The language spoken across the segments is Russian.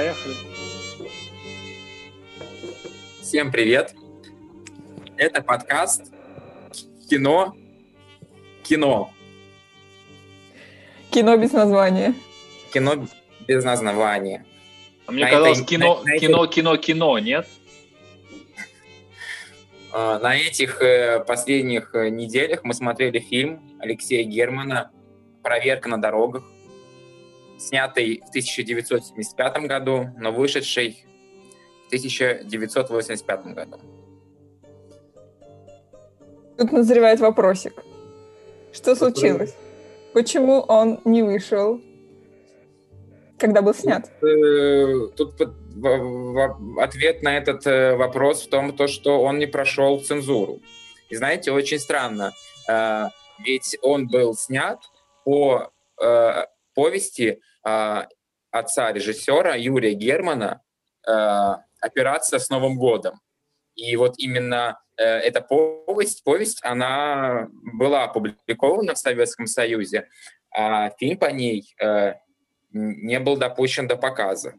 Поехали. Всем привет. Это подкаст «Кино. Кино». Кино без названия. Кино без названия. А мне На казалось, этой- кино, на- на этой- кино, кино, кино, нет? А, На этих э, последних э, неделях мы смотрели фильм Алексея Германа «Проверка на дорогах», снятый в 1975 году, но вышедший в 1985 году. Тут назревает вопросик. Что случилось? Почему он не вышел, когда был снят? Э, Тут в- в- ответ на этот э, вопрос в том, то, что он не прошел цензуру. И знаете, очень странно, э, ведь он был снят по э, повести э, отца режиссера Юрия Германа э, «Операция с Новым годом». И вот именно э, эта повесть, повесть, она была опубликована в Советском Союзе, а фильм по ней э, не был допущен до показа.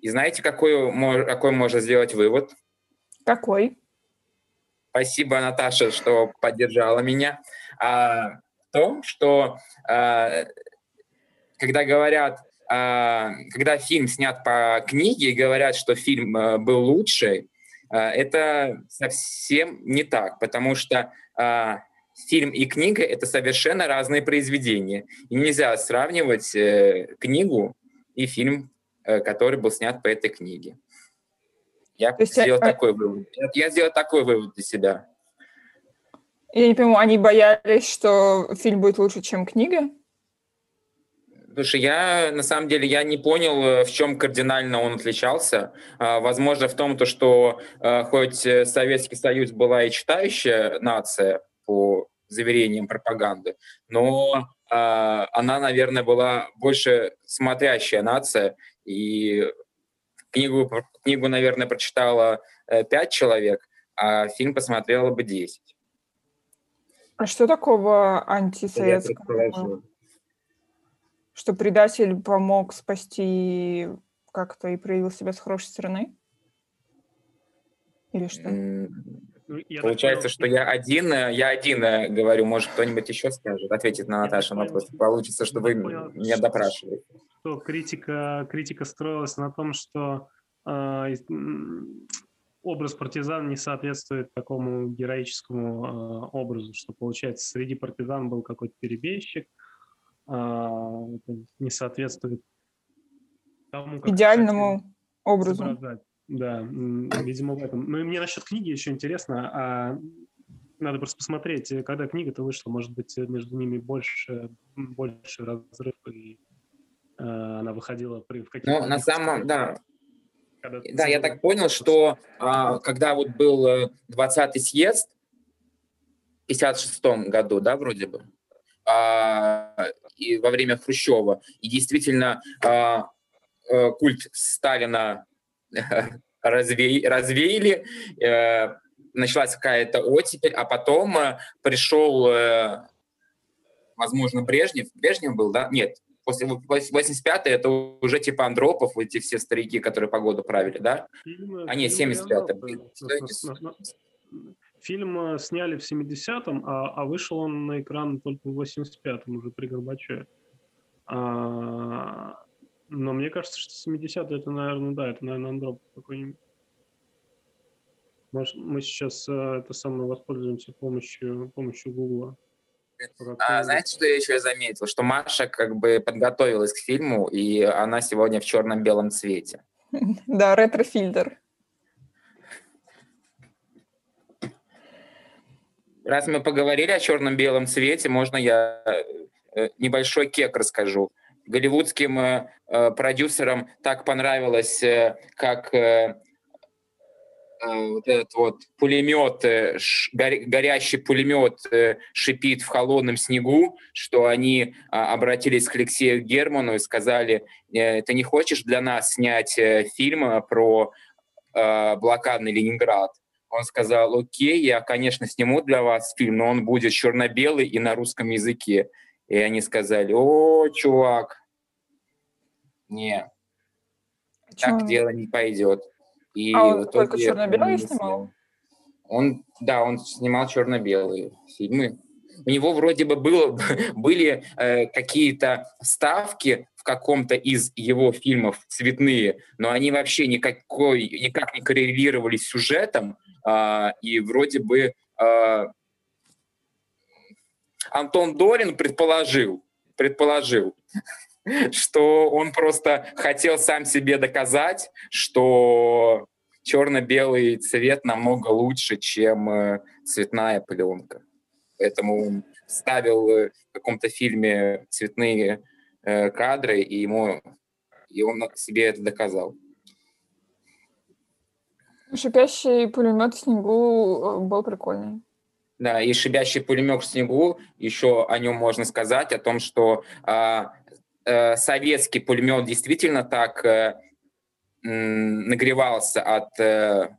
И знаете, какой, какой можно сделать вывод? Какой? Спасибо, Наташа, что поддержала меня. А, в том, что а, когда говорят, а, когда фильм снят по книге, и говорят, что фильм а, был лучше, а, это совсем не так, потому что а, фильм и книга — это совершенно разные произведения. И нельзя сравнивать э, книгу и фильм, э, который был снят по этой книге. Я То есть, сделал а- такой вывод. Я- сделал такой вывод для себя. Я не пойму, они боялись, что фильм будет лучше, чем книга? Слушай, я на самом деле я не понял, э, в чем кардинально он отличался. А, Возможно, в том, то, что э, хоть э, Советский Союз была и читающая нация по заверениям пропаганды, но а, она, наверное, была больше смотрящая нация. И книгу, книгу наверное, прочитала пять человек, а фильм посмотрело бы 10. А что такого антисоветского? Что предатель помог спасти как-то и проявил себя с хорошей стороны? Или что? Ну, я так Получается, понял, что я один, э, я один э, говорю, может, кто-нибудь еще скажет, ответит на Наташу так на вопрос. Получится, что я вы так понял, меня что- допрашиваете. что критика, критика строилась на том, что м, образ партизан не соответствует такому героическому а, образу, что получается среди партизан был какой-то перебежчик, не соответствует тому, как Идеальному образу. изображать. Да, видимо, в этом. Ну и мне насчет книги еще интересно, а надо просто посмотреть, э, когда книга-то вышла, может быть, э, между ними больше, больше разрыв, и э, она выходила при, в каких-то... Ну, на самом, да, когда да, я так понял, что а, когда вот был э, 20-й съезд в 56 году, да, вроде бы, а, и во время Хрущева, и действительно а, э, культ Сталина разве- развеяли, э, началась какая-то оттепель, а потом э, пришел, э, возможно, Брежнев. Брежнев был, да? Нет, после 85-й это уже типа Андропов, эти все старики, которые погоду правили, да? А, нет, фильм 75-й, Фильм э, сняли в 70-м, а, а вышел он на экран только в 85-м, уже при Горбачеве. А, но мне кажется, что 70-е это, наверное, да, это, наверное, Андропов какой-нибудь. Может, мы сейчас э, это самое воспользуемся помощью, помощью Гугла. А, знаете, что я еще заметил? Что Маша как бы подготовилась к фильму, и она сегодня в черно-белом цвете. Да, ретро-фильтр. Раз мы поговорили о черно-белом цвете, можно я э, небольшой кек расскажу. Голливудским э, э, продюсерам так понравилось, как вот этот вот пулемет, горящий пулемет шипит в холодном снегу, что они а, обратились к Алексею Герману и сказали, ты не хочешь для нас снять фильм про блокадный Ленинград? Он сказал, окей, я, конечно, сниму для вас фильм, но он будет черно-белый и на русском языке. И они сказали, о, чувак, не. так Чё? дело не пойдет. И А он только не снимал? Он, да, он снимал черно-белые фильмы. У него вроде бы было, были э, какие-то ставки в каком-то из его фильмов цветные, но они вообще никакой, никак не коррелировали с сюжетом, а, и вроде бы а, Антон Долин предположил, предположил, что он просто хотел сам себе доказать, что черно-белый цвет намного лучше, чем э, цветная пленка. Поэтому он ставил э, в каком-то фильме цветные э, кадры, и ему и он себе это доказал. Шипящий пулемет в снегу э, был прикольный. Да, и шибящий пулемет в снегу, еще о нем можно сказать, о том, что а, э, советский пулемет действительно так э, нагревался от, э,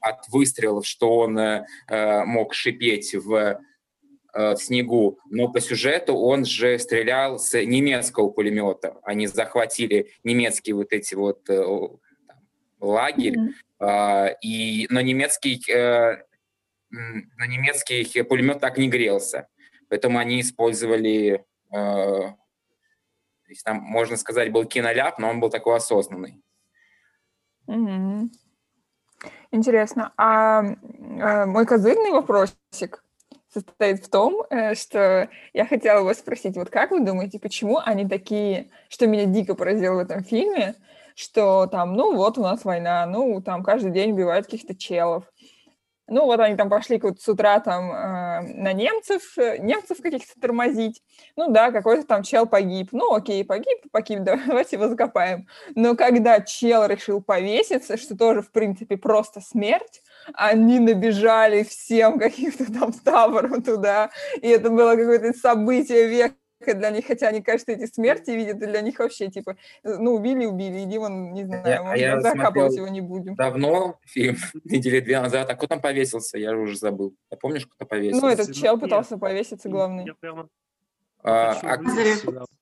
от выстрелов, что он э, э, мог шипеть в, э, в снегу, но по сюжету он же стрелял с немецкого пулемета. Они захватили немецкие вот эти вот э, там, лагерь, а, и, но немецкий, э, но немецкий пулемет так не грелся. Поэтому они использовали, э, то есть там, можно сказать, был киноляп, но он был такой осознанный. Мгм. Интересно. А э, мой козырный вопросик состоит в том, э, что я хотела вас спросить, вот как вы думаете, почему они такие, что меня дико поразило в этом фильме, что там, ну вот у нас война, ну там каждый день убивают каких-то челов, ну вот они там пошли вот с утра там э, на немцев, э, немцев каких-то тормозить, ну да, какой-то там чел погиб, ну окей, погиб, погиб, давайте его закопаем. Но когда чел решил повеситься, что тоже, в принципе, просто смерть, они набежали всем каким-то там табором туда, и это было какое-то событие века для них, хотя они, кажется, эти смерти видят, и для них вообще, типа, ну, убили, убили, иди вон, не знаю, Я- а может, я закапывать его не будем. Давно, фильм, недели две назад, а кто там повесился, я уже забыл. Ты помнишь, кто повесился? Ну, этот Ну, чел пытался повеситься, главный. Я прямо А, а-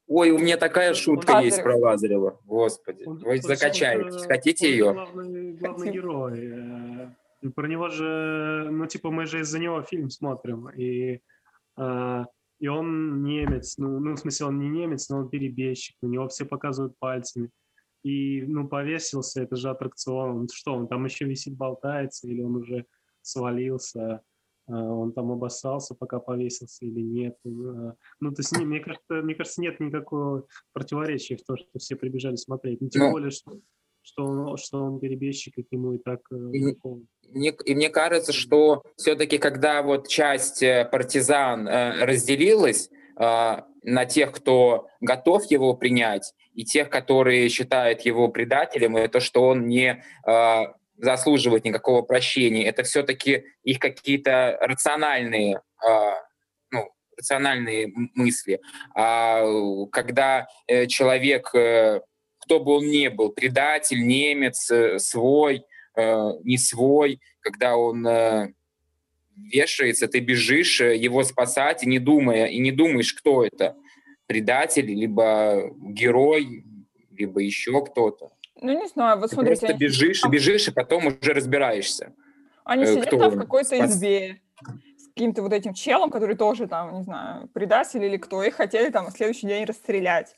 ой, у меня такая шутка Лазарев. есть про Лазарева. Господи, Он- вы он же- закачаете. он же- Хотите ее? Главный, главный герой. Э, Про него же, ну, типа, мы же из-за него фильм смотрим. И, э, и он немец. Ну, ну, в смысле, он не немец, но он перебежчик. На него все показывают пальцами. И, ну, повесился, это же аттракцион. Он что, он там еще висит, болтается, или он уже свалился? э, Он там обоссался, пока повесился или нет. э, Ну, то есть, не, мне, кажется, мне кажется, нет никакого противоречия в том, что все прибежали смотреть. Ну, тем Ну. более, что, что, он, что он перебежчик, и к нему и так э. Мне- и мне кажется, что все-таки, когда вот часть э, партизан э, разделилась э, на тех, кто готов его принять, и тех, которые считают его предателем, и то, что он не э, заслуживает никакого прощения, это все-таки их какие-то рациональные, э, ну, рациональные мысли. А когда э, человек, э, кто бы он ни был, предатель, немец, э, свой, не свой, когда он э, вешается, ты бежишь э, его спасать, и не думая, и не думаешь, кто это, предатель, либо герой, либо еще кто-то. Ну, не знаю, вот Ты смотрите, просто они, бежишь, бежишь, и потом уже разбираешься. они э, сидят кто там в какой-то избе с каким-то вот этим челом, который тоже там, не знаю, предатель или кто, их хотели там на следующий день расстрелять.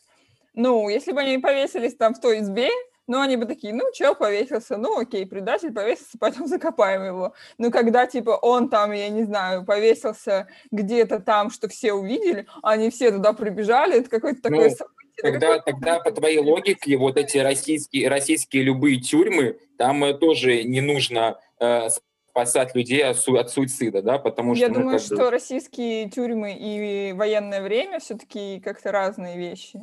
Ну, если бы они повесились там в той избе, ну, они бы такие, ну, чел повесился, ну, окей, предатель повесился, пойдем закопаем его. Но когда, типа, он там, я не знаю, повесился где-то там, что все увидели, они все туда прибежали, это какое-то такое Ну, Тогда, тогда по твоей логике, вот эти российские, российские любые тюрьмы, там э, тоже не нужно э, спасать людей от, су- от суицида, да, потому Я что... ну, думаю, бы- что российские тюрьмы и военное время все-таки как-то разные вещи.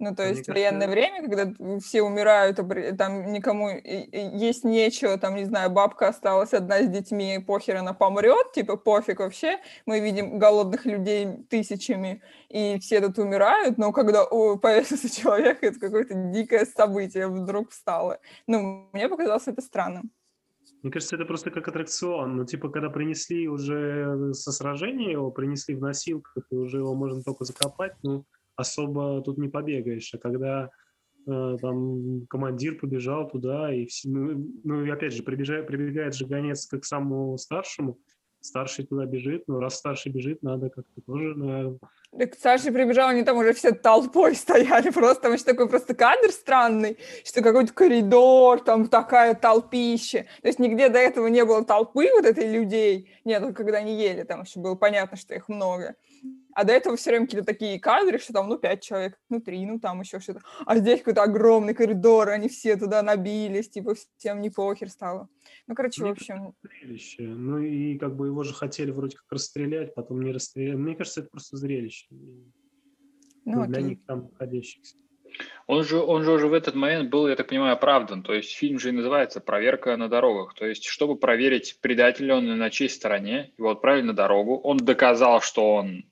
Ну, то Мне есть кажется, военное время, когда все умирают, а там никому есть нечего, там, не знаю, бабка осталась одна с детьми, похер, она помрет, типа, пофиг вообще. Мы видим голодных людей тысячами, и все тут умирают, но когда о, повесился человек, это какое-то дикое событие вдруг встало. Ну, мне показалось это странным. Мне кажется, это просто как аттракцион. Ну, типа, когда принесли уже со сражения его, принесли в носилках, и уже его можно только закопать, ну, особо тут не побегаешь. А когда э, там командир побежал туда, и все, ну, ну и опять же прибежает, прибегает же гонец к самому старшему, старший туда бежит, ну раз старший бежит, надо как-то тоже, наверное... Так старший прибежал, они там уже все толпой стояли, просто там еще такой просто кадр странный, что какой-то коридор, там такая толпища, то есть нигде до этого не было толпы вот этой людей, нет, когда они ели, там еще было понятно, что их много, а до этого все время какие-то такие кадры, что там, ну, пять человек, ну, три, ну, там еще что-то. А здесь какой-то огромный коридор, они все туда набились, типа, всем не похер стало. Ну, короче, Мне в общем... Зрелище. Ну, и как бы его же хотели вроде как расстрелять, потом не расстреляли. Мне кажется, это просто зрелище. Ну, ну для них там находящихся. Он же, он же уже в этот момент был, я так понимаю, оправдан. То есть фильм же и называется «Проверка на дорогах». То есть, чтобы проверить, предателя он на чьей стороне, его отправили на дорогу. Он доказал, что он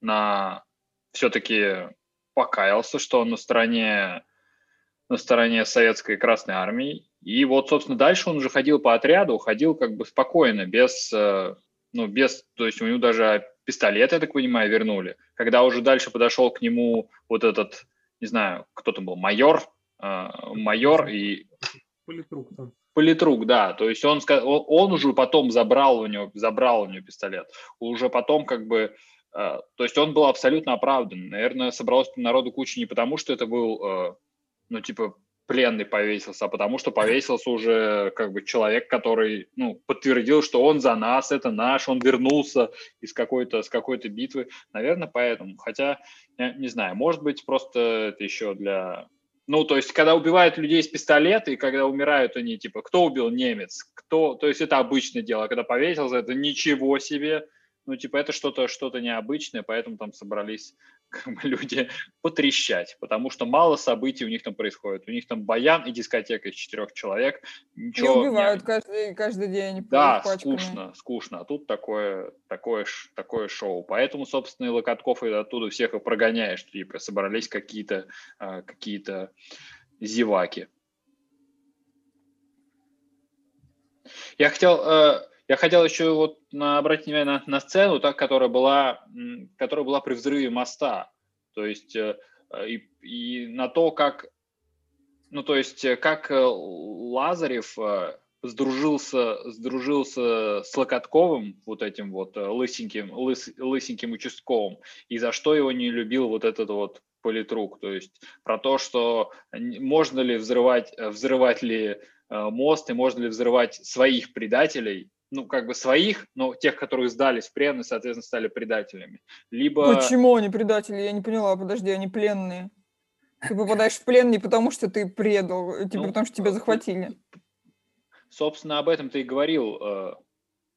на все-таки покаялся, что он на стороне, на стороне советской Красной Армии. И вот, собственно, дальше он уже ходил по отряду, ходил как бы спокойно, без, э, ну, без, то есть у него даже пистолет, я так понимаю, вернули. Когда уже дальше подошел к нему вот этот, не знаю, кто там был, майор, э, майор и... Политрук там. Политрук, да. То есть он, он уже потом забрал у него, забрал у него пистолет. Уже потом как бы а, то есть он был абсолютно оправдан. Наверное, собралось народу куча не потому, что это был, ну, типа, пленный повесился, а потому что повесился уже как бы человек, который ну, подтвердил, что он за нас, это наш, он вернулся из какой-то с какой-то битвы. Наверное, поэтому. Хотя, не знаю, может быть, просто это еще для... Ну, то есть, когда убивают людей с пистолета, и когда умирают они, типа, кто убил немец, кто... То есть, это обычное дело. А когда повесился, это ничего себе, ну, типа, это что-то что необычное, поэтому там собрались как бы, люди потрещать, потому что мало событий у них там происходит. У них там баян и дискотека из четырех человек. Ничего не убивают не... каждый, каждый день. Да, скучно, скучно. А тут такое, такое, такое шоу. Поэтому, собственно, и Локотков и оттуда всех и прогоняешь. Типа, собрались какие-то а, какие зеваки. Я хотел э, я хотел еще вот на, обратить внимание на, на сцену, так, которая, была, которая была при взрыве моста. То есть э, и, и на то, как, ну, то есть, э, как э, Лазарев сдружился, сдружился с Локотковым, вот этим вот лысеньким, лыс, лысеньким участковым, и за что его не любил вот этот вот политрук. То есть про то, что можно ли взрывать, взрывать ли мост и можно ли взрывать своих предателей, ну, как бы своих, но тех, которые сдались в плен и, соответственно, стали предателями. Либо... Почему они предатели? Я не поняла. Подожди, они пленные. Ты попадаешь в плен не потому, что ты предал, типа ну, потому, что тебя захватили. Собственно, об этом ты и говорил э,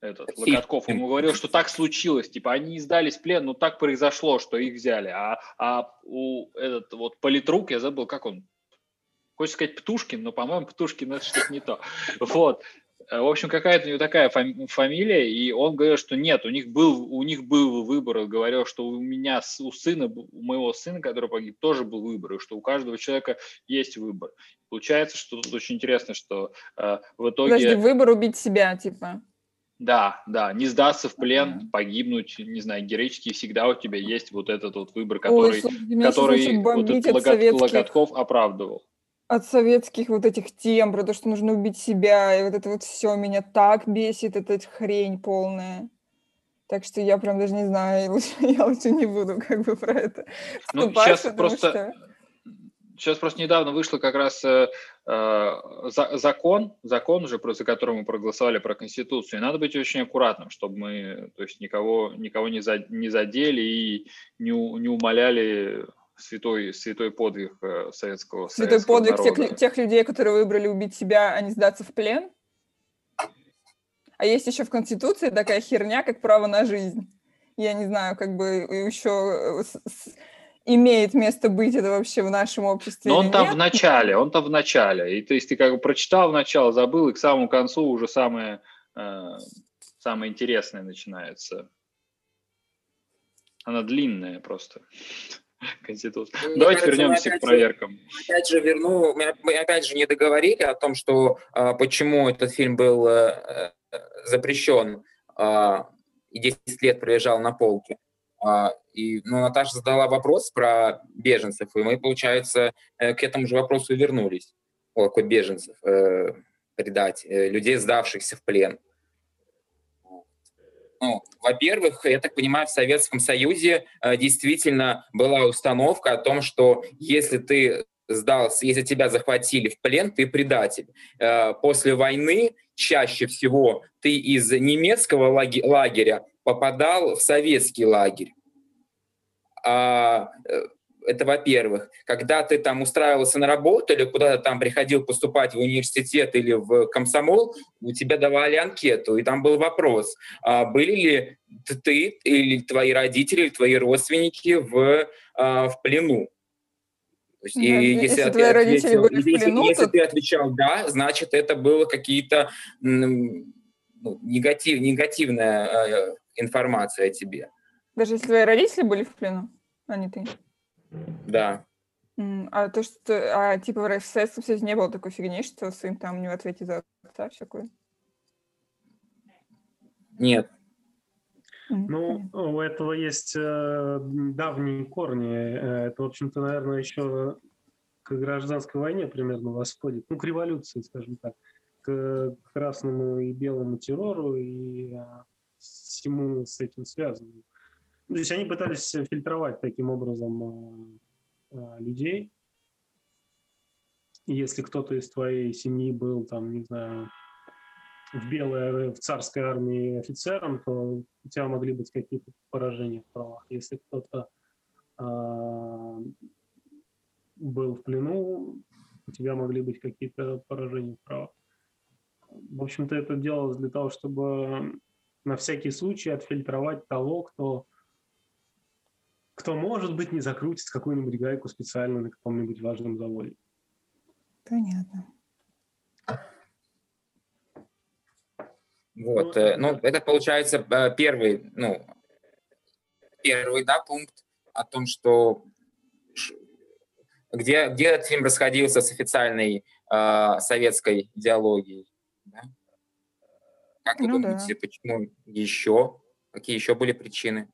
этот Локотков. Ему говорил, что так случилось. Типа, они сдались в плен, но так произошло, что их взяли. А, а у этот вот политрук, я забыл, как он Хочется сказать Птушкин, но, по-моему, Птушкин это что-то не то. Вот. Э, в общем, какая-то у него такая фамилия, и он говорил, что нет, у них был, у них был выбор, говорил, что у меня, у сына, у моего сына, который погиб, тоже был выбор, и что у каждого человека есть выбор. Получается, что тут очень интересно, что э, в итоге... Подожди, выбор убить себя, типа. Да, да, не сдаться в плен, uh-huh. погибнуть, не знаю, героически всегда у тебя есть вот этот вот выбор, который, Ой, который вот этот Логот, Логотков оправдывал от советских вот этих тем, про то, что нужно убить себя, и вот это вот все меня так бесит, эта хрень полная. Так что я прям даже не знаю, лучше, я лучше не буду как бы про это ну, сейчас просто, что... Сейчас просто недавно вышло как раз э, э, за, закон, закон уже, за который мы проголосовали про Конституцию. И надо быть очень аккуратным, чтобы мы то есть, никого, никого не, за, не задели и не, не умоляли святой, святой подвиг э, советского Святой советского подвиг народа. тех, тех людей, которые выбрали убить себя, а не сдаться в плен? А есть еще в Конституции такая херня, как право на жизнь. Я не знаю, как бы еще э, имеет место быть это вообще в нашем обществе. Но он там нет? в начале, он там в начале. И то есть ты как бы прочитал в начало, забыл, и к самому концу уже самое, э, самое интересное начинается. Она длинная просто. Конституции. Ну, Давайте кажется, вернемся к проверкам. Опять же, верну, мы, мы опять же не договорили о том, что а, почему этот фильм был а, запрещен а, и 10 лет пролежал на полке. А, и ну, Наташа задала вопрос про беженцев, и мы, получается, э, к этому же вопросу вернулись. О, какой беженцев, э, предать, э, людей, сдавшихся в плен. Ну, во-первых, я так понимаю, в Советском Союзе э, действительно была установка о том, что если ты сдался, если тебя захватили в плен, ты предатель. Э, после войны чаще всего ты из немецкого лагеря попадал в советский лагерь. А, э, это во-первых. Когда ты там устраивался на работу или куда-то там приходил поступать в университет или в комсомол, у тебя давали анкету, и там был вопрос, а были ли ты или твои родители, или твои родственники в, а, в плену. и если, если твои родители ответил, были в плену, если, то... ты отвечал «да», значит, это было какие-то ну, негатив, негативная э, информация о тебе. Даже если твои родители были в плену, а не ты? Да. А то, что, а типа в Советском Союзе не было такой фигни, что сын там не в ответе за отца всякую? Нет. Ну, у этого есть э, давние корни. Э, это, в общем-то, наверное, еще к гражданской войне примерно восходит. Ну, к революции, скажем так. К красному и белому террору и э, всему с этим связанному. То есть они пытались фильтровать таким образом э, э, людей. Если кто-то из твоей семьи был, там, не знаю, в белой, в царской армии офицером, то у тебя могли быть какие-то поражения в правах. Если кто-то э, был в плену, у тебя могли быть какие-то поражения в правах. В общем-то, это делалось для того, чтобы на всякий случай отфильтровать того, кто кто, может быть, не закрутит какую-нибудь гайку специально на каком-нибудь важном заводе. Понятно. Вот, ну, э, ну, это получается э, первый, ну, первый, да, пункт о том, что где, где этот фильм расходился с официальной э, советской идеологией. Да? Как вы ну, думаете, да. почему еще? Какие еще были причины?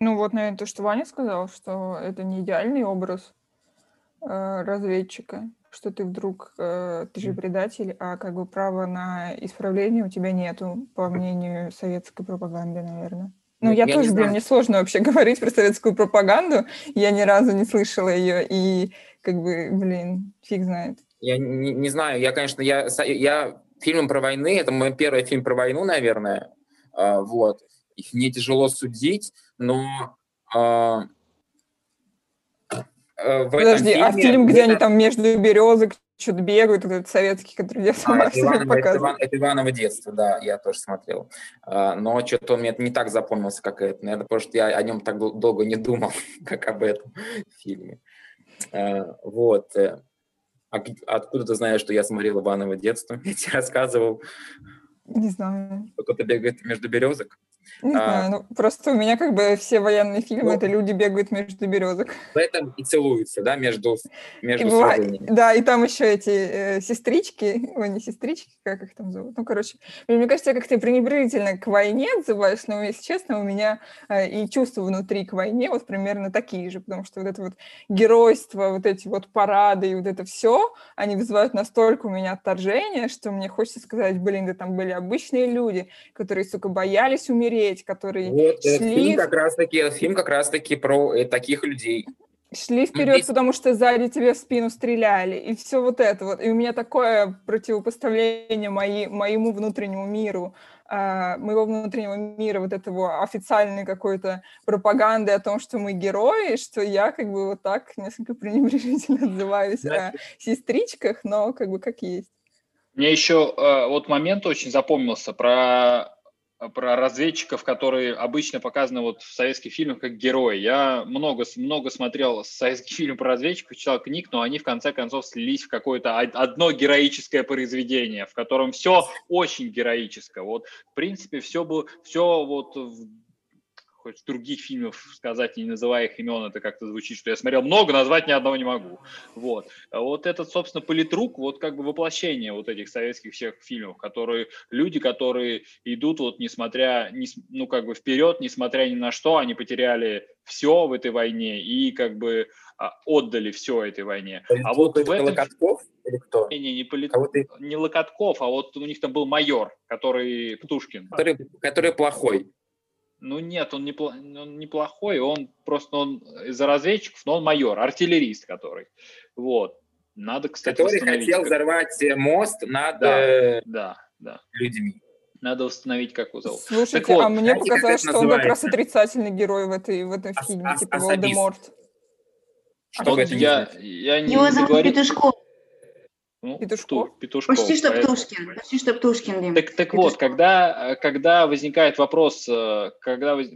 Ну вот, наверное, то, что Ваня сказал, что это не идеальный образ э, разведчика, что ты вдруг, э, ты же предатель, а как бы права на исправление у тебя нету, по мнению советской пропаганды, наверное. Ну, ну я, я тоже, блин, мне сложно вообще говорить про советскую пропаганду, я ни разу не слышала ее, и как бы, блин, фиг знает. Я не, не знаю, я, конечно, я, я фильм про войны, это мой первый фильм про войну, наверное, э, вот, мне тяжело судить, но э, в Подожди, фильме, а фильм, где это... они там между березок что-то бегают, этот советский, который я сама а, Иваново, показывала. Это, это Иваново детство, да, я тоже смотрел. А, но что-то он мне не так запомнился, как это. Наверное, потому что я о нем так долго не думал, как об этом фильме. А, вот. Э, а откуда ты знаешь, что я смотрел Иваново детство? Я тебе рассказывал. Не знаю. Кто-то бегает между березок. Не а, знаю, ну просто у меня как бы все военные фильмы, ну, это люди бегают между березок. Поэтому и целуются, да, между, между и бывает, Да, и там еще эти э, сестрички, ой, не сестрички, как их там зовут, ну, короче, мне кажется, я как-то пренебрежительно к войне отзываюсь, но, если честно, у меня э, и чувства внутри к войне вот примерно такие же, потому что вот это вот геройство, вот эти вот парады и вот это все, они вызывают настолько у меня отторжение, что мне хочется сказать, блин, да там были обычные люди, которые, сука, боялись умереть, умереть, которые вот, шли... фильм как раз-таки, фильм как раз-таки про э, таких людей. Шли вперед, Здесь... потому что сзади тебе в спину стреляли, и все вот это вот. И у меня такое противопоставление мои, моему внутреннему миру, э, моего внутреннего мира, вот этого официальной какой-то пропаганды о том, что мы герои, что я как бы вот так несколько пренебрежительно отзываюсь о сестричках, но как бы как есть. Мне еще э, вот момент очень запомнился про про разведчиков, которые обычно показаны вот в советских фильмах как герои. Я много, много смотрел советских фильмов про разведчиков, читал книг, но они в конце концов слились в какое-то одно героическое произведение, в котором все очень героическое. Вот, в принципе, все было, все вот хоть других фильмов сказать, не называя их имен, это как-то звучит, что я смотрел много, назвать ни одного не могу. Вот. А вот этот, собственно, политрук, вот как бы воплощение вот этих советских всех фильмов, которые люди, которые идут вот несмотря, не, ну как бы вперед, несмотря ни на что, они потеряли все в этой войне и как бы а, отдали все этой войне. Политрук а вот в этом... Локотков или кто? Не, не, не, полит... не Локотков, а вот у них там был майор, который Птушкин. Который, который плохой. Ну нет, он, не, он неплохой, он просто он из-за разведчиков, но он майор, артиллерист который. Вот. Надо, кстати, Который хотел взорвать мост над да, э, да, да. людьми. Надо восстановить, как его зовут. Слушайте, так вот, а мне показалось, что он как раз отрицательный герой в, этой, в этом фильме, а, типа Волдеморт. Что вот я, я не Его зовут говорю... Петушков. Ну, Петушков? Петушков. Почти что поэтому... Птушкин. Почти что Птушкин, Дим. Так, так Петушков. вот, когда, когда возникает вопрос, э, когда воз...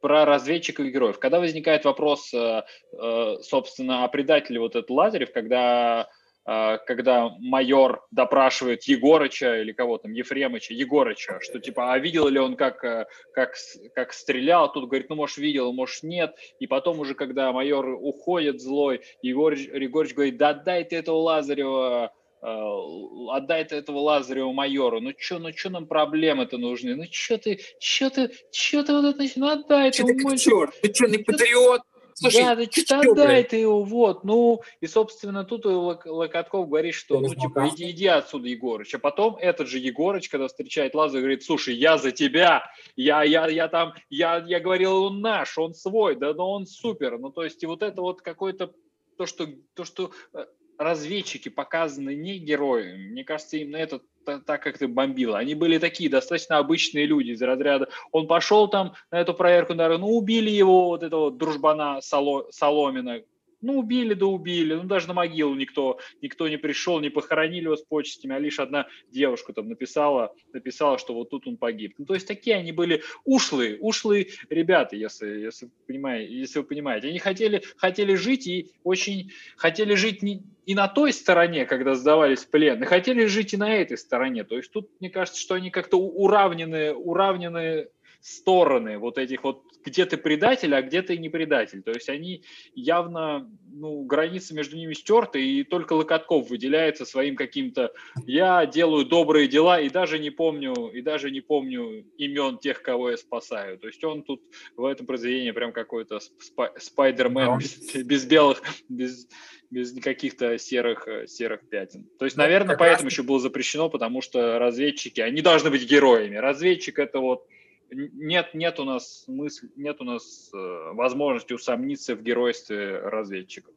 про разведчиков и героев, когда возникает вопрос, э, э, собственно, о предателе вот этот Лазарев, когда когда майор допрашивает Егорыча или кого там, Ефремыча, Егорыча, что типа, а видел ли он, как, как, как стрелял, тут говорит, ну, может, видел, может, нет, и потом уже, когда майор уходит злой, Егорыч, Егорыч говорит, да отдай ты этого Лазарева Э, отдай ты этого Лазарева майору, ну что, ну что нам проблемы-то нужны, ну что ты, что ты, что ты вот это, ну отдай ты этому черт, ты что, не патриот? Слушай, да, ты что отдай ты его, вот, ну, и, собственно, тут Локотков говорит, что, ну, типа, иди, иди отсюда, Егорыч, а потом этот же Егорыч, когда встречает Лазаря, говорит, слушай, я за тебя, я, я, я там, я, я говорил, он наш, он свой, да, но он супер, ну, то есть, и вот это вот какой-то то, что, то, что э, разведчики показаны не героями. Мне кажется, именно это так, как ты бомбила. Они были такие достаточно обычные люди из разряда. Он пошел там на эту проверку, наверное, ну убили его, вот этого дружбана Соло, Соломина, ну, убили, да убили. Ну, даже на могилу никто, никто не пришел, не похоронили его с почестями, а лишь одна девушка там написала, написала, что вот тут он погиб. Ну, то есть такие они были ушлые, ушлые ребята, если, если, понимаете, если вы понимаете. Они хотели, хотели жить и очень хотели жить не, и на той стороне, когда сдавались в плен, и хотели жить и на этой стороне. То есть тут, мне кажется, что они как-то уравнены, уравнены стороны вот этих вот, где ты предатель, а где ты не предатель. То есть они явно, ну, границы между ними стерты, и только Локотков выделяется своим каким-то «я делаю добрые дела» и даже не помню, и даже не помню имен тех, кого я спасаю. То есть он тут в этом произведении прям какой-то спай- спайдермен без, без белых, без, без каких-то серых, серых пятен. То есть, наверное, поэтому еще было запрещено, потому что разведчики, они должны быть героями. Разведчик это вот нет, нет у нас мысль, нет у нас э, возможности усомниться в геройстве разведчиков.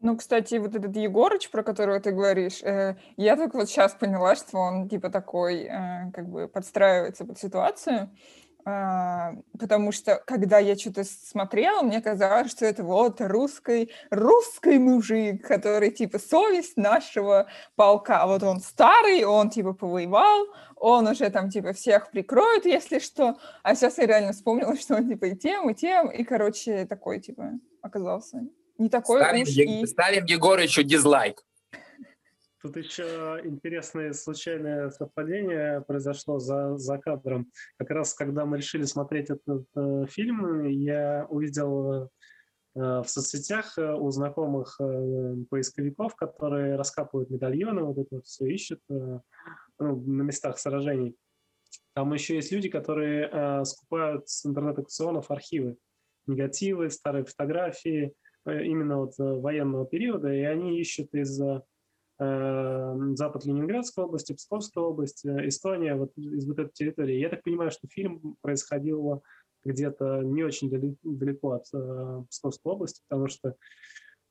Ну, кстати, вот этот Егорыч, про которого ты говоришь, э, я только вот сейчас поняла, что он типа такой, э, как бы подстраивается под ситуацию. А, потому что, когда я что-то смотрела, мне казалось, что это вот русский, русский мужик, который, типа, совесть нашего полка. Вот он старый, он, типа, повоевал, он уже там, типа, всех прикроет, если что. А сейчас я реально вспомнила, что он, типа, и тем, и тем, и, короче, такой, типа, оказался не такой ставим, уж е- и... Ставим Егорычу дизлайк. Тут еще интересное случайное совпадение произошло за, за кадром. Как раз когда мы решили смотреть этот э, фильм, я увидел э, в соцсетях э, у знакомых э, поисковиков, которые раскапывают медальоны, вот это все ищут э, ну, на местах сражений. Там еще есть люди, которые э, скупают с интернет-аукционов архивы, негативы, старые фотографии, э, именно вот э, военного периода, и они ищут из Эм, запад Ленинградской области, Псковская область, э, Эстония, вот из вот этой территории. Я так понимаю, что фильм происходил где-то не очень далеко от э, Псковской области, потому что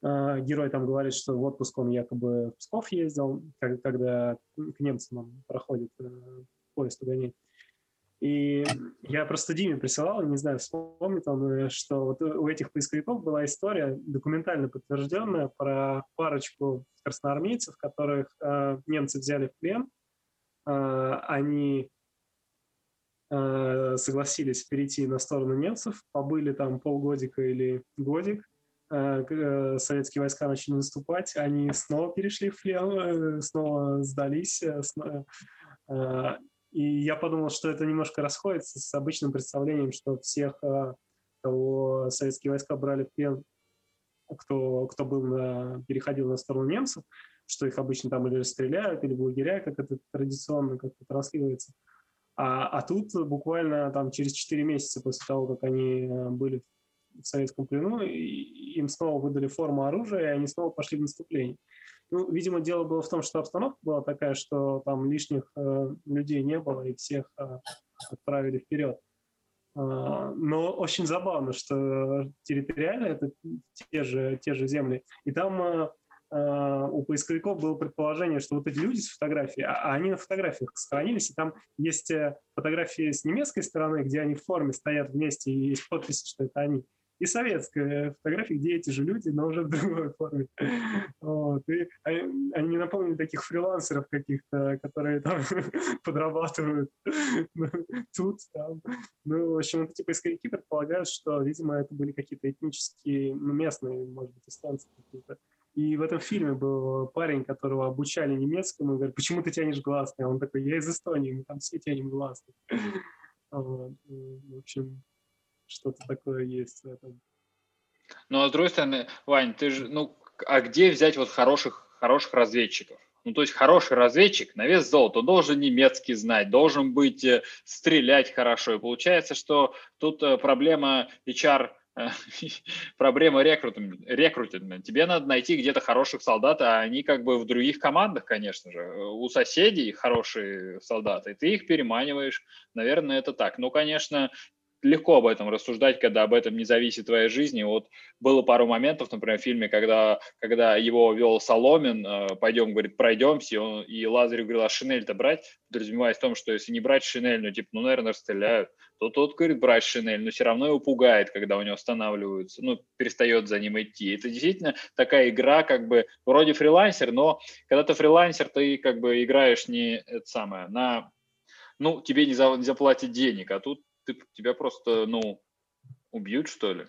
э, герой там говорит, что в отпуск он якобы в Псков ездил, когда к немцам он проходит поезд угонять. И я просто Диме присылал, не знаю, вспомнит он, э, что вот у этих поисковиков была история документально подтвержденная про парочку красноармейцев, которых э, немцы взяли в плен. Э, они э, согласились перейти на сторону немцев, побыли там полгодика или годик, э, э советские войска начали наступать, они снова перешли в плен, снова сдались, снова, и я подумал, что это немножко расходится с обычным представлением, что всех, кого советские войска брали в плен, кто, кто был на, переходил на сторону немцев, что их обычно там или расстреляют, или в лагеря, как это традиционно как-то транслируется. А, а тут буквально там через 4 месяца после того, как они были в советском плену, им снова выдали форму оружия, и они снова пошли в наступление. Ну, видимо, дело было в том, что обстановка была такая, что там лишних э, людей не было, и всех э, отправили вперед. Э, но очень забавно, что территориально это те же, те же земли. И там э, э у поисковиков было предположение, что вот эти люди с фотографией, а, а они на фотографиях сохранились, и там есть э, фотографии с немецкой стороны, где они в форме стоят вместе, и есть подписи, что это они и советская фотография, где эти же люди, но уже в другой форме. Вот. И они, не напомнили таких фрилансеров каких-то, которые там подрабатывают тут, там. Ну, в общем, эти поисковики предполагают, что, видимо, это были какие-то этнические, ну, местные, может быть, эстонцы какие-то. И в этом фильме был парень, которого обучали немецкому, и говорит, почему ты тянешь гласные? Он такой, я из Эстонии, мы там все тянем гласные. В общем, что-то такое есть в этом. Ну, а с другой стороны, Вань, ты же, ну, а где взять вот хороших, хороших разведчиков? Ну, то есть хороший разведчик на вес золота должен немецкий знать, должен быть, э, стрелять хорошо. И получается, что тут э, проблема HR э, проблема рекрутинга. Тебе надо найти где-то хороших солдат, а они как бы в других командах, конечно же. У соседей хорошие солдаты, ты их переманиваешь. Наверное, это так. Ну, конечно, легко об этом рассуждать, когда об этом не зависит твоя жизнь. И вот было пару моментов, например, в фильме, когда, когда его вел Соломин, э, пойдем, говорит, пройдемся, и, он, и Лазарев говорил, а шинель-то брать? Подразумеваясь в том, что если не брать шинель, ну, типа, ну, наверное, расстреляют, то тот говорит, брать шинель, но все равно его пугает, когда у него останавливаются, ну, перестает за ним идти. Это действительно такая игра, как бы, вроде фрилансер, но когда ты фрилансер, ты как бы играешь не это самое, на ну, тебе не, за, не заплатят денег, а тут ты, тебя просто, ну, убьют, что ли?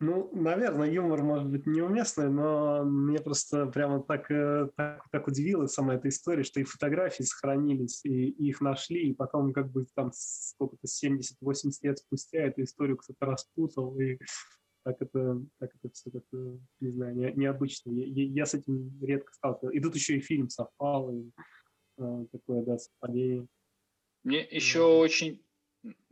Ну, наверное, юмор может быть неуместный, но мне просто прямо так, э, так, так удивила сама эта история, что и фотографии сохранились, и, и их нашли, и потом как бы там сколько-то 70-80 лет спустя эту историю кто-то распутал, и так это, так это все как-то, не знаю, не, необычно. Я, я с этим редко сталкивался. И тут еще и фильм совпал, и э, такое, да, совпадение. Мне еще очень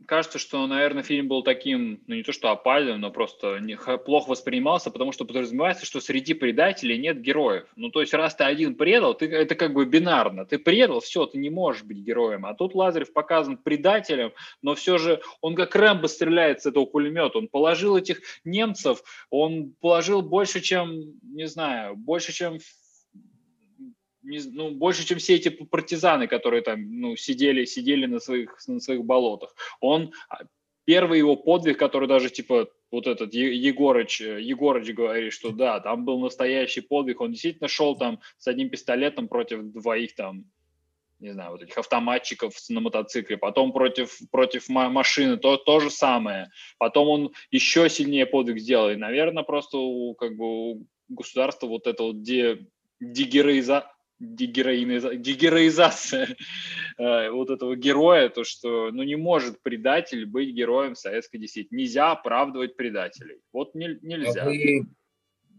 кажется, что, наверное, фильм был таким, ну не то что опальным, но просто не, плохо воспринимался, потому что подразумевается, что среди предателей нет героев. Ну то есть раз ты один предал, ты, это как бы бинарно. Ты предал, все, ты не можешь быть героем. А тут Лазарев показан предателем, но все же он как Рэмбо стреляет с этого пулемета. Он положил этих немцев, он положил больше, чем, не знаю, больше, чем не, ну, больше, чем все эти партизаны, которые там ну, сидели, сидели на своих, на своих болотах. Он а, первый его подвиг, который даже типа вот этот Егорыч, Егорыч говорит, что да, там был настоящий подвиг, он действительно шел там с одним пистолетом против двоих там, не знаю, вот этих автоматчиков на мотоцикле, потом против, против машины, то, то же самое. Потом он еще сильнее подвиг сделал. И, наверное, просто у, как бы, у государства вот это вот де, дегероиза, дегероизация э, вот этого героя, то, что ну, не может предатель быть героем советской действительности. Нельзя оправдывать предателей. Вот не, нельзя. Вы...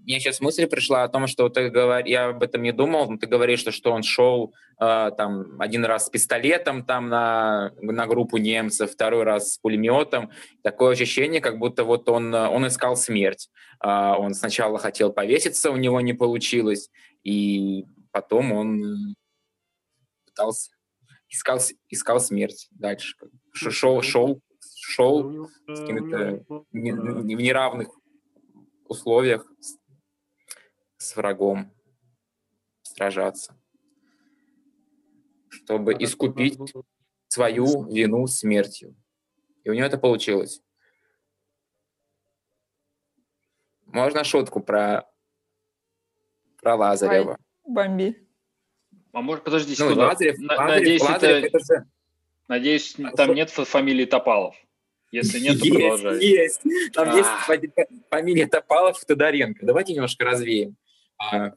Мне сейчас мысль пришла о том, что ты говор... я об этом не думал, но ты говоришь, что, что он шел э, там один раз с пистолетом там на, на группу немцев, второй раз с пулеметом. Такое ощущение, как будто вот он, он искал смерть. Э, он сначала хотел повеситься, у него не получилось, и потом он э, пытался, искал, искал смерть дальше. Шел, шел, шел с какими-то в неравных условиях с врагом сражаться, чтобы искупить свою вину смертью. И у него это получилось. Можно шутку про, про Лазарева? Бомби. А может, подожди ну, Лазарев, На, Лазарев, надеюсь, Лазарев, это... это же... Надеюсь, а там что? нет фамилии Топалов. Если нет, то есть, продолжай. Есть, там а есть фамилия Топалов и Тодоренко. Давайте немножко развеем а,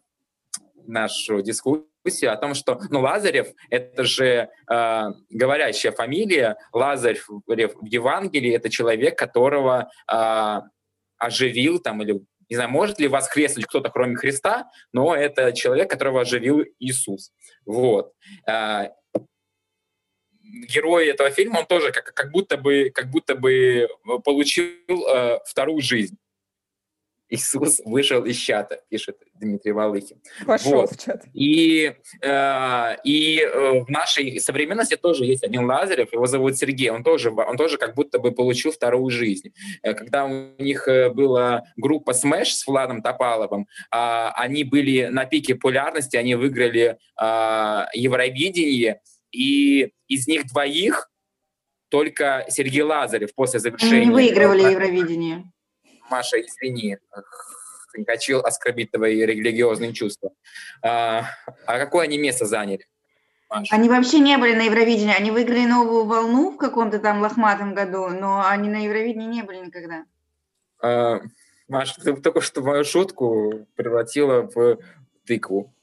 нашу дискуссию. дискуссию о том, что, ну, Лазарев — это же э, говорящая фамилия. Лазарев в Евангелии — это человек, которого э, оживил там или не знаю, может ли воскреснуть кто-то, кроме Христа, но это человек, которого оживил Иисус. Вот. Э, герой этого фильма, он тоже как, как будто бы, как будто бы получил э, вторую жизнь. Иисус вышел из чата, пишет Дмитрий Валыхин. Пошел вот. в чат. И, э, и э, в нашей современности тоже есть один Лазарев, его зовут Сергей, он тоже, он тоже как будто бы получил вторую жизнь. Э, когда у них э, была группа Smash с Владом Топаловым, э, они были на пике популярности, они выиграли э, Евровидение, и из них двоих только Сергей Лазарев после завершения... Они не выигрывали Евровидение. Маша, извини, хочу оскорбить твои религиозные чувства. А, а какое они место заняли? Маша? Они вообще не были на Евровидении. Они выиграли новую волну в каком-то там лохматом году, но они на Евровидении не были никогда. А, Маша, ты только что мою шутку превратила в тыкву.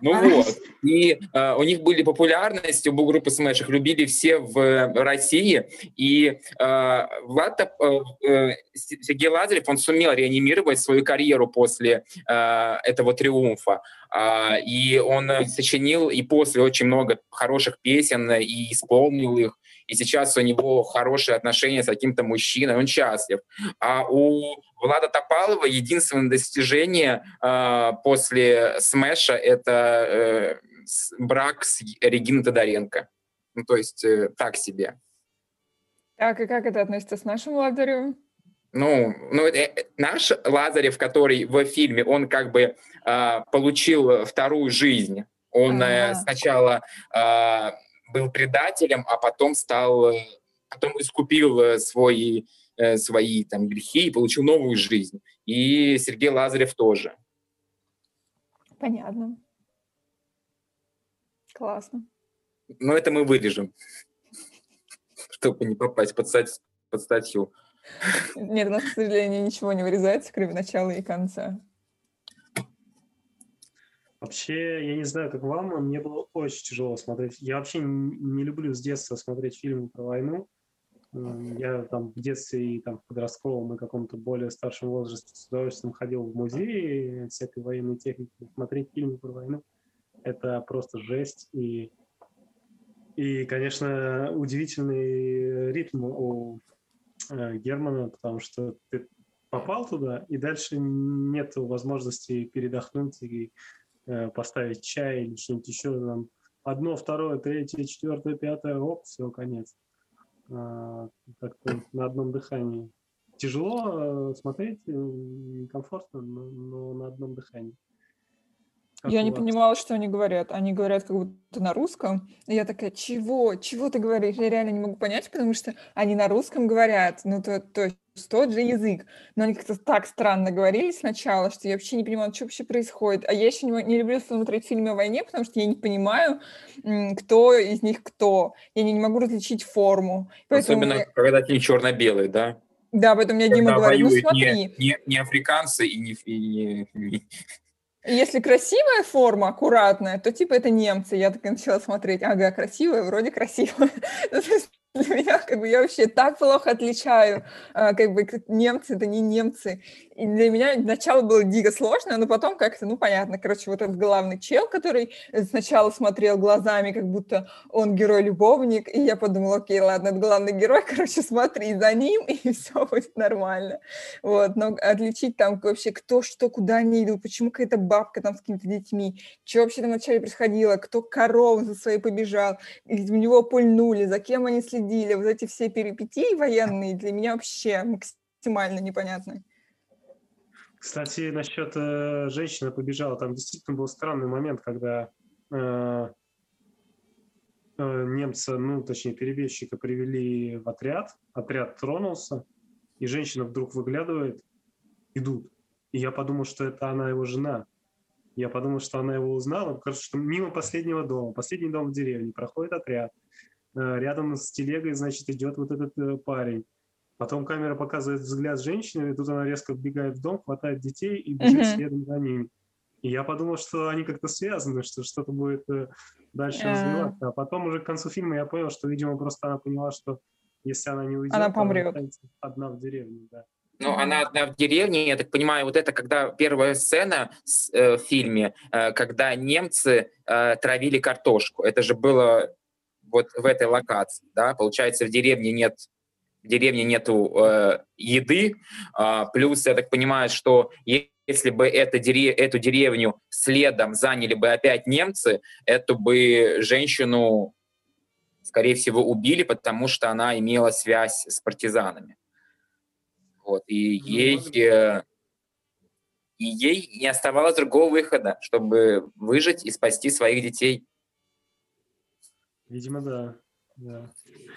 Ну а вот. И э, у них были популярности, у группы Smash, их любили все в России. И э, Влад, э, э, Сергей Лазарев, он сумел реанимировать свою карьеру после э, этого триумфа. Э, и он сочинил и после очень много хороших песен и исполнил их и сейчас у него хорошие отношения с каким-то мужчиной, он счастлив. А у Влада Топалова единственное достижение э, после Смеша — это э, брак с Региной Тодоренко. Ну, то есть э, так себе. Так, и как это относится с нашим Лазаревым? Ну, ну э, наш Лазарев, который в фильме, он как бы э, получил вторую жизнь. Он э, сначала э, был предателем, а потом стал, э, потом искупил э, свои, э, свои там, грехи и получил новую жизнь. И Сергей Лазарев тоже. Понятно. Классно. Но это мы вырежем, чтобы не попасть под, стать, под статью. Нет, у нас, к сожалению, ничего не вырезается, кроме начала и конца. Вообще, я не знаю, как вам, но мне было очень тяжело смотреть. Я вообще не люблю с детства смотреть фильмы про войну. Я там в детстве и там в подростковом и каком-то более старшем возрасте с удовольствием ходил в музеи всякой военной техники. Смотреть фильмы про войну – это просто жесть. И, и, конечно, удивительный ритм у э, Германа, потому что ты попал туда, и дальше нет возможности передохнуть и поставить чай или что-нибудь еще, там, одно, второе, третье, четвертое, пятое, оп, все, конец. А, как-то на одном дыхании. Тяжело э, смотреть, э, комфортно, но, но на одном дыхании. Как я не понимала, что они говорят. Они говорят как будто на русском. И я такая, чего? Чего ты говоришь? Я реально не могу понять, потому что они на русском говорят. Ну, то, то есть тот же язык. Но они как-то так странно говорили сначала, что я вообще не понимала, что вообще происходит. А я еще не, не люблю смотреть фильмы о войне, потому что я не понимаю, кто из них кто. Я не, не могу различить форму. Поэтому Особенно, я... когда фильм черно-белый, да? Да, поэтому мне Дима говорит, ну смотри. Не, не, не африканцы и не, и не, если красивая форма, аккуратная, то типа это немцы. Я так начала смотреть. Ага, красивая, вроде красивая. Ну, для меня, как бы, я вообще так плохо отличаю, а, как бы, немцы, это не немцы. И для меня начало было дико сложно, но потом как-то, ну, понятно, короче, вот этот главный чел, который сначала смотрел глазами, как будто он герой-любовник, и я подумала, окей, ладно, это главный герой, короче, смотри за ним, и все будет нормально. Вот, но отличить там вообще, кто что, куда не идут, почему какая-то бабка там с какими-то детьми, что вообще там вначале происходило, кто корову за своей побежал, у него пульнули, за кем они следили, вот эти все перипетии военные для меня вообще максимально непонятны. Кстати, насчет э, женщины побежала, там действительно был странный момент, когда э, э, немца, ну, точнее, перебежчика привели в отряд, отряд тронулся, и женщина вдруг выглядывает, идут. И я подумал, что это она его жена. Я подумал, что она его узнала, кажется, что мимо последнего дома, последний дом в деревне, проходит отряд. Э, рядом с телегой, значит, идет вот этот э, парень. Потом камера показывает взгляд женщины, и тут она резко вбегает в дом, хватает детей и бежит mm-hmm. следом за ними. И я подумал, что они как-то связаны, что что-то будет э, дальше А. развиваться. А потом уже к концу фильма я понял, что, видимо, просто она поняла, что если она не уйдет, Она помрет. останется одна в деревне, да. Ну, она одна в деревне, я так понимаю, вот это когда первая сцена с- э, в фильме, э, когда немцы э, травили картошку. Это же было вот в этой локации, да? Получается, в деревне нет в деревне нету э, еды, а, плюс я так понимаю, что если бы это дере- эту деревню следом заняли бы опять немцы, эту бы женщину, скорее всего, убили, потому что она имела связь с партизанами. Вот, и Ну, ей, э, и ей не оставалось другого выхода, чтобы выжить и спасти своих детей. Видимо, да.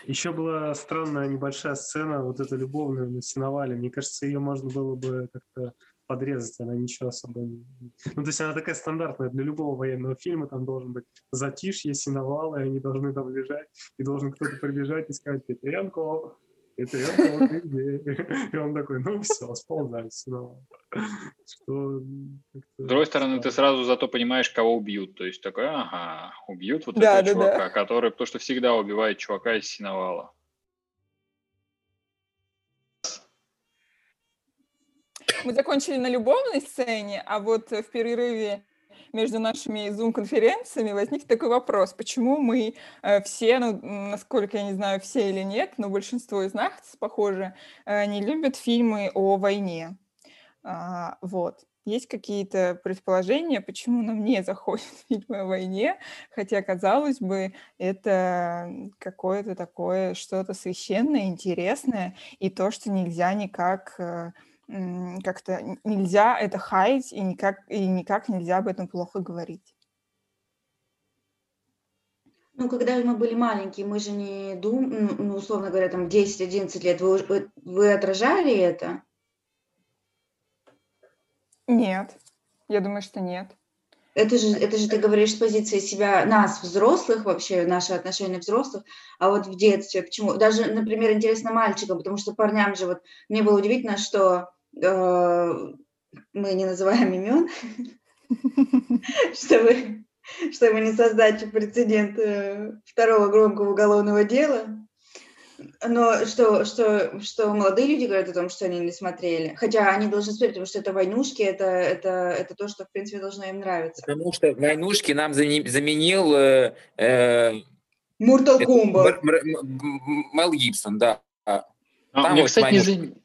Еще была странная небольшая сцена, вот эта любовная на сеновале. Мне кажется, ее можно было бы как-то подрезать, она ничего особо не... Ну, то есть она такая стандартная для любого военного фильма, там должен быть затишье, сеновал, и они должны там лежать, и должен кто-то прибежать и сказать, Петренко, Петренко, ты где?» И он такой, ну все, сползай с сеновала. Что С другой стороны, ты сразу зато понимаешь, кого убьют. То есть такой, ага, убьют вот Да, этого да, да. чувака, который, потому что всегда убивает чувака из синовала. Мы закончили на любовной сцене, а вот в перерыве между нашими зум-конференциями возник такой вопрос, почему мы э, все, ну, насколько я не знаю, все или нет, но большинство из нас, похоже, э, не любят фильмы о войне. А, вот. Есть какие-то предположения, почему нам не заходят фильмы о войне, хотя, казалось бы, это какое-то такое что-то священное, интересное, и то, что нельзя никак э, как-то нельзя это хаять и никак, и никак нельзя об этом плохо говорить. Ну, когда мы были маленькие, мы же не думали, ну, условно говоря, там 10-11 лет, вы, вы, вы отражали это? Нет, я думаю, что нет. Это же, это же ты говоришь с позиции себя, нас, взрослых вообще, наши отношения взрослых, а вот в детстве, почему? Даже, например, интересно мальчикам, потому что парням же вот, мне было удивительно, что э, мы не называем имен, чтобы, чтобы не создать прецедент э, второго громкого уголовного дела. Но что, что, что молодые люди говорят о том, что они не смотрели. Хотя они должны смотреть, потому что это войнушки, это, это, это то, что, в принципе, должно им нравиться. Потому что «Войнушки» нам заме- заменил э, э, Mortal это Kombat. Мэр- Мэр- М- Мел Гибсон, да. А, Там мне, вот кстати, не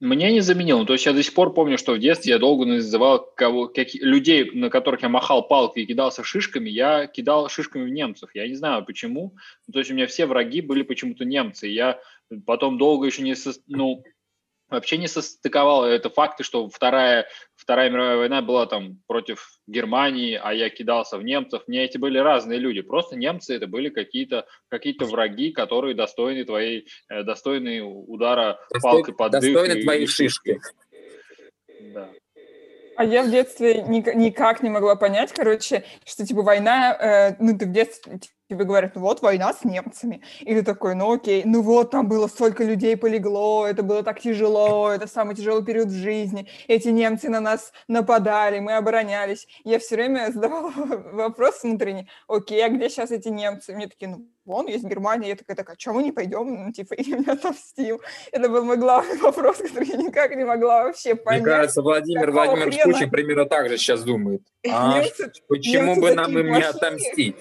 мне не заменил. Ну, То есть я до сих пор помню, что в детстве я долго называл кого, каки- людей, на которых я махал палкой и кидался шишками, я кидал шишками в немцев. Я не знаю почему. Ну, То есть у меня все враги были почему-то немцы. Я потом долго еще не... Ну, вообще не состыковал это факты, что вторая, вторая мировая война была там против Германии, а я кидался в немцев. Мне эти были разные люди. Просто немцы это были какие-то какие враги, которые достойны твоей, э, достойны удара Достой- палкой под дых. достойны и- твоей и шишки. Да. А я в детстве ник- никак не могла понять, короче, что типа война, э, ну ты в детстве тебе говорят, ну вот война с немцами. И ты такой, ну окей, ну вот там было столько людей полегло, это было так тяжело, это самый тяжелый период в жизни. Эти немцы на нас нападали, мы оборонялись. Я все время задавала вопрос внутренний, окей, а где сейчас эти немцы? Мне такие, ну вон есть Германия. Я такая, так, а чего мы не пойдем, ну, типа, им не отомстим? Это был мой главный вопрос, который я никак не могла вообще Мне понять. кажется, Владимир Владимирович? Путин примерно так же сейчас думает. А Немцы- почему немцы бы нам им не отомстить?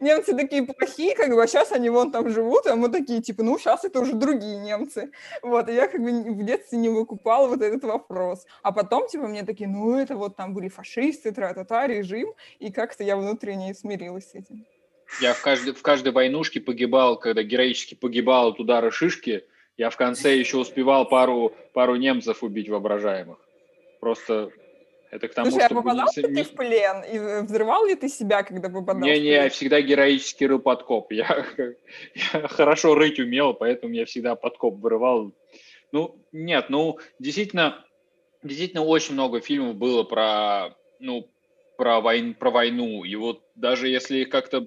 Немцы такие плохие, как бы, а сейчас они вон там живут, а мы такие, типа, ну, сейчас это уже другие немцы. Вот, и я как бы в детстве не выкупала вот этот вопрос. А потом, типа, мне такие, ну, это вот там были фашисты, тра-та-та, режим, и как-то я внутренне смирилась с этим. Я в каждой, в каждой войнушке погибал, когда героически погибал от удара шишки, я в конце еще успевал пару, пару немцев убить воображаемых. Просто это к тому, Слушай, а попадал ли ты в плен? И взрывал ли ты себя, когда попадал Не, в не, я всегда героически рыл подкоп. Я, я хорошо рыть умел, поэтому я всегда подкоп вырывал. Ну, нет, ну, действительно, действительно очень много фильмов было про, ну, про, войн, про войну. И вот даже если как-то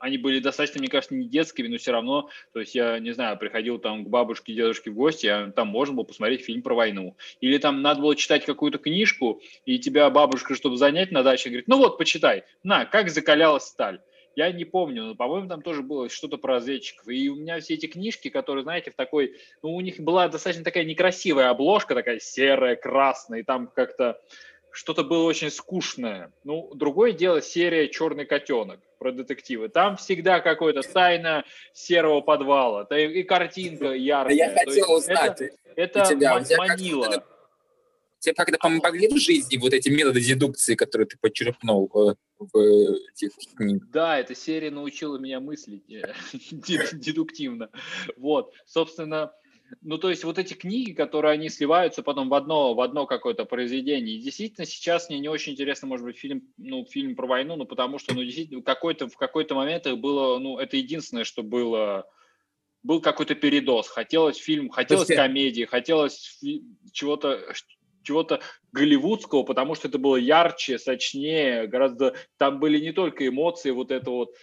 они были достаточно, мне кажется, не детскими, но все равно, то есть я, не знаю, приходил там к бабушке, дедушке в гости, а там можно было посмотреть фильм про войну. Или там надо было читать какую-то книжку, и тебя бабушка, чтобы занять на даче, говорит, ну вот, почитай, на, как закалялась сталь. Я не помню, но, по-моему, там тоже было что-то про разведчиков. И у меня все эти книжки, которые, знаете, в такой... Ну, у них была достаточно такая некрасивая обложка, такая серая, красная, и там как-то что-то было очень скучное. Ну, другое дело серия «Черный котенок» про детективы. Там всегда какая-то тайна серого подвала, и картинка яркая. Я хотел узнать. Это, это тебя, манила. Тебе как-то помогли в жизни вот эти методы дедукции, которые ты подчеркнул э, в этих книгах? Да, эта серия научила меня мыслить э, дедуктивно. Вот, собственно, ну, то есть вот эти книги, которые они сливаются потом в одно, в одно какое-то произведение. И действительно сейчас мне не очень интересно, может быть, фильм, ну, фильм про войну, ну, потому что, ну, действительно, какой-то, в какой-то момент их было, ну, это единственное, что было, был какой-то передоз. Хотелось фильм, хотелось есть... комедии, хотелось чего-то, чего-то голливудского, потому что это было ярче, сочнее, гораздо, там были не только эмоции, вот это вот,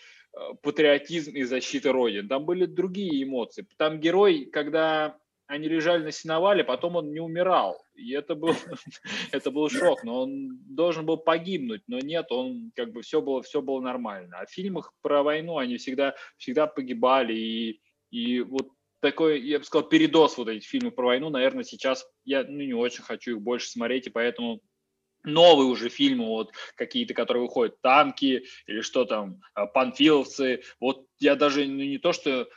патриотизм и защита Родины. Там были другие эмоции. Там герой, когда они лежали на сеновале, потом он не умирал. И это был, это был шок. Но он должен был погибнуть, но нет, он как бы все было, все было нормально. А в фильмах про войну они всегда, всегда погибали. И, и вот такой, я бы сказал, передоз вот этих фильмов про войну, наверное, сейчас я ну, не очень хочу их больше смотреть, и поэтому новые уже фильмы, вот какие-то, которые выходят, танки или что там, а, панфиловцы. Вот я даже ну, не то, что,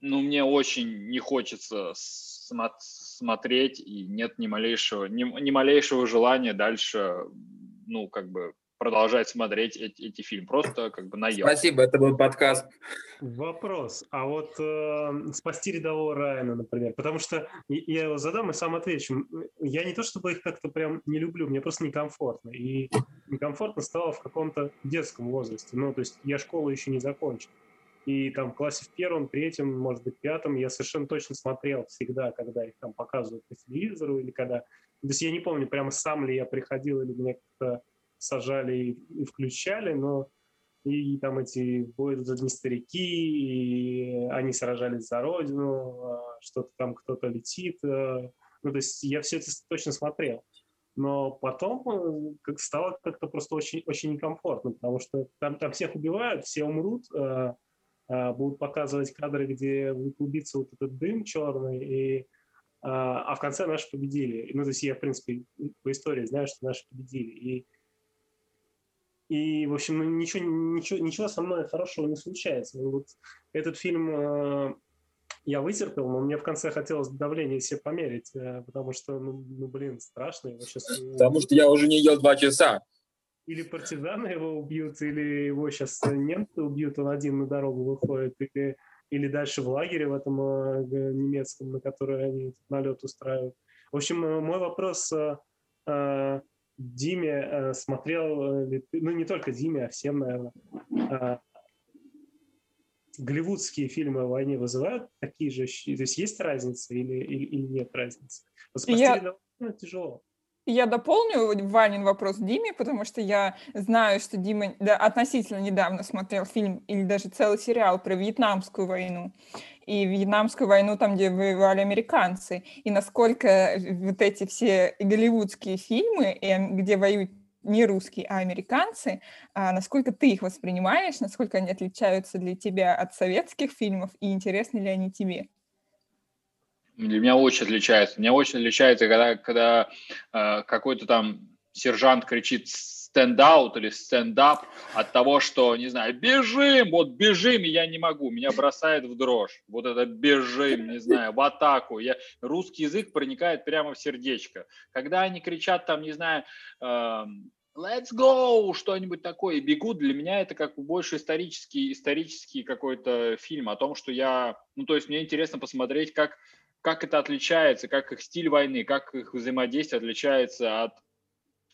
ну, мне очень не хочется смо- смотреть, и нет ни малейшего, ни, ни малейшего желания дальше, ну, как бы продолжать смотреть эти, эти фильмы. Просто как бы наел. Спасибо, это был подкаст. Вопрос. А вот э, «Спасти рядового Райана», например, потому что я его задам и сам отвечу. Я не то чтобы их как-то прям не люблю, мне просто некомфортно. И некомфортно стало в каком-то детском возрасте. Ну, то есть я школу еще не закончил. И там в классе в первом, третьем, может быть, пятом я совершенно точно смотрел всегда, когда их там показывают по телевизору или когда... То есть я не помню, прямо сам ли я приходил или мне как-то сажали и, и включали, но и там эти будут одни старики, и они сражались за родину, а, что-то там кто-то летит. А. Ну, то есть я все это точно смотрел. Но потом э, как стало как-то просто очень, очень некомфортно, потому что там, там всех убивают, все умрут, а, будут показывать кадры, где будет убиться вот этот дым черный, и, а в конце наши победили. Ну, то есть я, в принципе, по истории знаю, что наши победили. И и, в общем, ничего, ничего, ничего со мной хорошего не случается. Вот этот фильм э, я вытерпел, но мне в конце хотелось давление себе померить, э, потому что, ну, ну блин, страшно. Его сейчас... Э, потому что я уже не ел два часа. Или партизаны его убьют, или его сейчас немцы убьют, он один на дорогу выходит, или, или дальше в лагере в этом э, немецком, на который они налет устраивают. В общем, э, мой вопрос... Э, Диме э, смотрел ты, ну не только Диме, а всем, наверное, э, голливудские фильмы о войне вызывают такие же, то есть есть разница или, или, или нет разницы? Вот я... тяжело. Я дополню Ванин вопрос Диме, потому что я знаю, что Дима относительно недавно смотрел фильм или даже целый сериал про Вьетнамскую войну и Вьетнамскую войну, там, где воевали американцы, и насколько вот эти все голливудские фильмы, где воюют не русские, а американцы, а насколько ты их воспринимаешь, насколько они отличаются для тебя от советских фильмов, и интересны ли они тебе? Для меня очень отличается. Меня очень отличается, когда, когда э, какой-то там сержант кричит стендаут или стендап от того, что, не знаю, бежим, вот бежим, и я не могу, меня бросает в дрожь. Вот это бежим, не знаю, в атаку. Я, русский язык проникает прямо в сердечко. Когда они кричат там, не знаю, э, let's go, что-нибудь такое, и бегут, для меня это как больше исторический, исторический какой-то фильм о том, что я, ну, то есть мне интересно посмотреть, как как это отличается, как их стиль войны, как их взаимодействие отличается от,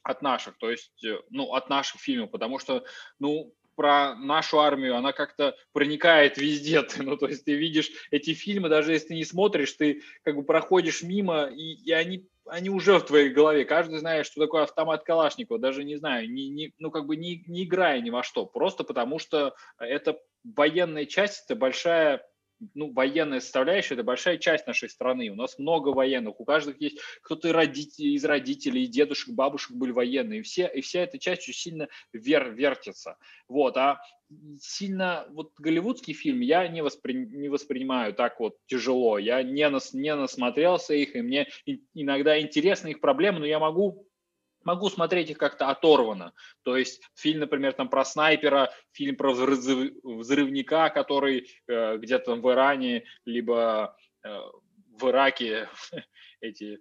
от наших, то есть, э, ну, от наших фильмов, потому что, ну, про нашу армию, она как-то проникает везде. Ты, ну, то есть ты видишь эти фильмы, даже если ты не смотришь, ты как бы проходишь мимо, и, и они они уже в твоей голове. Каждый знает, что такое автомат Калашникова. Даже не знаю, не, не, ну как бы не, не играя ни во что. Просто потому что это военная часть, это большая ну, военная составляющая – это большая часть нашей страны. У нас много военных, у каждого есть кто-то из родителей, дедушек, бабушек были военные. И, все, и вся эта часть очень сильно вер, вертится. Вот. А сильно вот голливудский фильм я не, воспри, не воспринимаю так вот тяжело. Я не, нас, не насмотрелся их, и мне иногда интересны их проблемы, но я могу могу смотреть их как-то оторвано. То есть фильм, например, там про снайпера, фильм про взрывника, который э, где-то там в Иране, либо э, в Ираке эти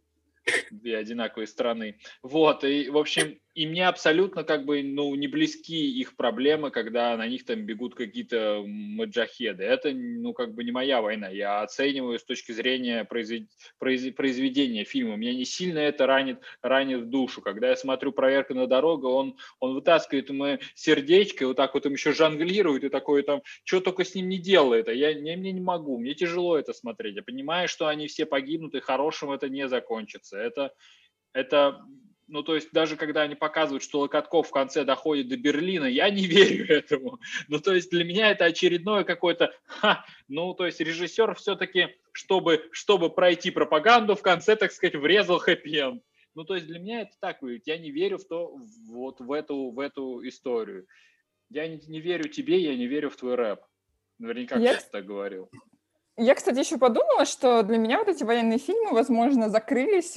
две одинаковые страны. Вот, и, в общем, и мне абсолютно как бы, ну, не близки их проблемы, когда на них там бегут какие-то маджахеды. Это, ну, как бы не моя война. Я оцениваю с точки зрения произвед... произведения фильма. Меня не сильно это ранит, ранит душу. Когда я смотрю «Проверка на дорогу», он, он вытаскивает ему сердечко, и вот так вот им еще жонглирует, и такое там, что только с ним не делает. А я, я мне не могу, мне тяжело это смотреть. Я понимаю, что они все погибнут, и хорошим это не закончится. Это, это ну, то есть даже когда они показывают, что Локотков в конце доходит до Берлина, я не верю этому. Ну, то есть для меня это очередное какое-то... Ха, ну, то есть режиссер все-таки, чтобы, чтобы пройти пропаганду, в конце, так сказать, врезал хэппи-энд. Ну, то есть для меня это так выглядит. Я не верю в то, вот в эту, в эту историю. Я не, не верю тебе, я не верю в твой рэп. Наверняка я... кто-то так говорил. Я, кстати, еще подумала, что для меня вот эти военные фильмы, возможно, закрылись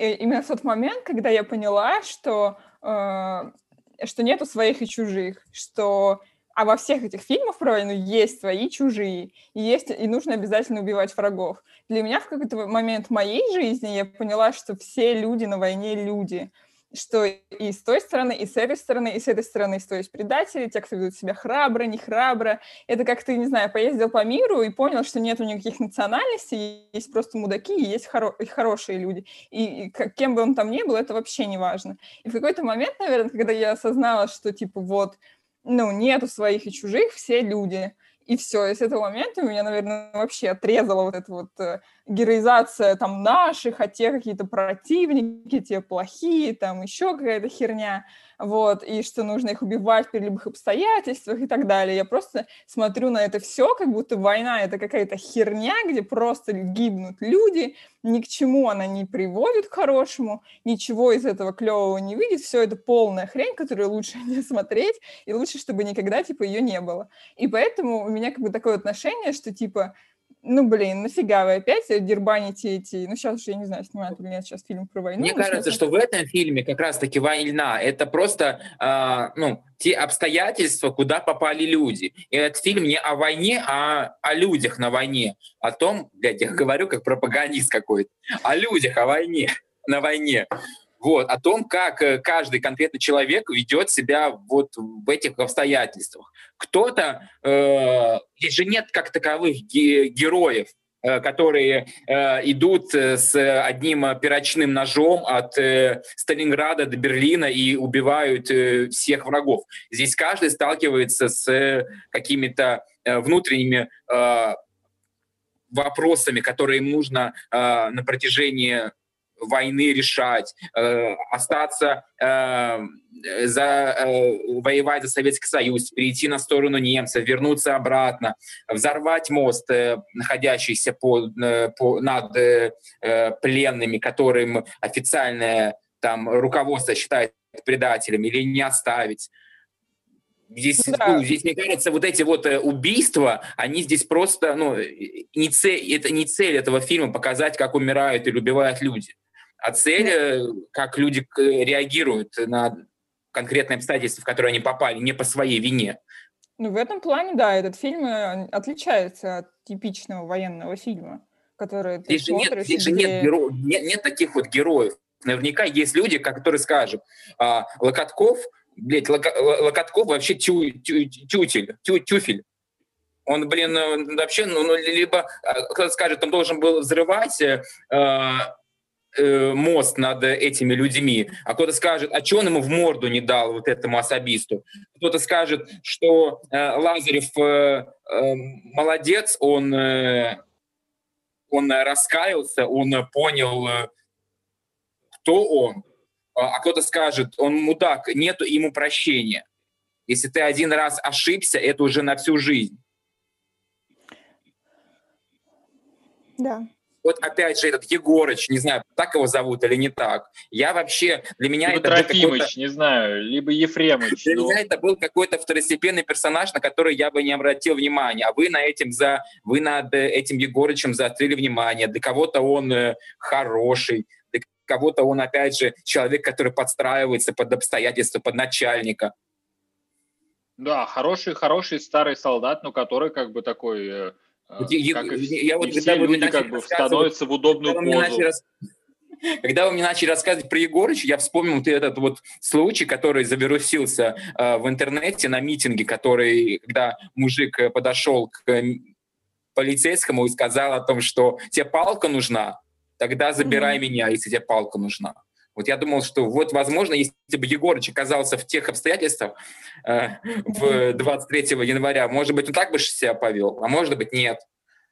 э, именно в тот момент, когда я поняла, что, э, что нету своих и чужих, что а во всех этих фильмах про войну есть свои чужие, и, есть, и нужно обязательно убивать врагов. Для меня в какой-то момент моей жизни я поняла, что все люди на войне люди, что и с той стороны, и с этой стороны, и с этой стороны, то есть предатели, те, кто ведут себя храбро, не храбро. Это как ты, не знаю, поездил по миру и понял, что нет никаких национальностей, есть просто мудаки, и есть хоро- и хорошие люди. И, и кем бы он там ни был, это вообще не важно. И в какой-то момент, наверное, когда я осознала, что, типа, вот, ну, нету своих и чужих, все люди — и все. И с этого момента у меня, наверное, вообще отрезала вот эта вот э, героизация там наших, а те какие-то противники, те плохие, там еще какая-то херня вот, и что нужно их убивать при любых обстоятельствах и так далее. Я просто смотрю на это все, как будто война — это какая-то херня, где просто гибнут люди, ни к чему она не приводит к хорошему, ничего из этого клевого не выйдет, все это полная хрень, которую лучше не смотреть, и лучше, чтобы никогда, типа, ее не было. И поэтому у меня как бы такое отношение, что, типа, ну, блин, нафига вы опять дербаните эти... Ну, сейчас уже, я не знаю, снимают или нет сейчас фильм про войну. Мне кажется, что в этом фильме как раз-таки война — это просто, э, ну, те обстоятельства, куда попали люди. И этот фильм не о войне, а о людях на войне. О том, блядь, я говорю как пропагандист какой-то, о людях, о войне, на войне. Вот, о том, как э, каждый конкретный человек ведет себя вот в этих обстоятельствах. Кто-то, э, здесь же нет как таковых ге- героев, э, которые э, идут э, с одним перочным ножом от э, Сталинграда до Берлина и убивают э, всех врагов. Здесь каждый сталкивается с какими-то внутренними вопросами, которые им нужно на протяжении войны решать, э, остаться э, за, э, воевать за Советский Союз, перейти на сторону немцев, вернуться обратно, взорвать мост, э, находящийся по, э, по, над э, э, пленными, которым официальное там руководство считает предателем, или не оставить. Здесь, да. ну, здесь, мне кажется, вот эти вот э, убийства, они здесь просто, ну, не цель, это не цель этого фильма показать, как умирают или убивают люди а цель, э, как люди реагируют на конкретные обстоятельства, в которые они попали, не по своей вине. Ну, в этом плане, да, этот фильм э, отличается от типичного военного фильма, который ты здесь смотришь. Же нет, здесь где... же нет, геро... нет, нет таких вот героев. Наверняка есть люди, которые скажут, а, Локотков, блядь, Локо... Локотков вообще тю... Тю... тютель, тю... тюфель. Он, блин, э, вообще, ну, ну либо кто-то скажет, он должен был взрывать э, э, мост над этими людьми, а кто-то скажет, а что он ему в морду не дал вот этому особисту? Кто-то скажет, что э, Лазарев э, э, молодец, он, э, он раскаялся, он понял, э, кто он, а, а кто-то скажет, он мудак, нету ему прощения. Если ты один раз ошибся, это уже на всю жизнь. Да. Вот опять же этот Егорыч, не знаю, так его зовут или не так. Я вообще, для меня либо это Трофимыч, не знаю, либо Ефремыч. Для ну. меня это был какой-то второстепенный персонаж, на который я бы не обратил внимания. А вы на этим за, вы над э, этим Егорычем заострили внимание. Для кого-то он э, хороший, для кого-то он, опять же, человек, который подстраивается под обстоятельства, под начальника. Да, хороший, хороший старый солдат, но который как бы такой, э, Вот я- как и я вот и когда все вы мне люди начали как бы рассказывать, становятся в удобную Когда вы, позу. рас- Когда вы мне начали рассказывать про Егорыча, я вспомнил вот этот вот случай, который завирусился э, в интернете на митинге, который, когда мужик э, подошел к э, полицейскому и сказал о том, что тебе палка нужна, тогда забирай Мгм. меня, если тебе палка нужна. Вот я думал, что вот, возможно, если бы Егорыч оказался в тех обстоятельствах э, в 23 января, может быть, он так бы себя повел, а может быть, нет.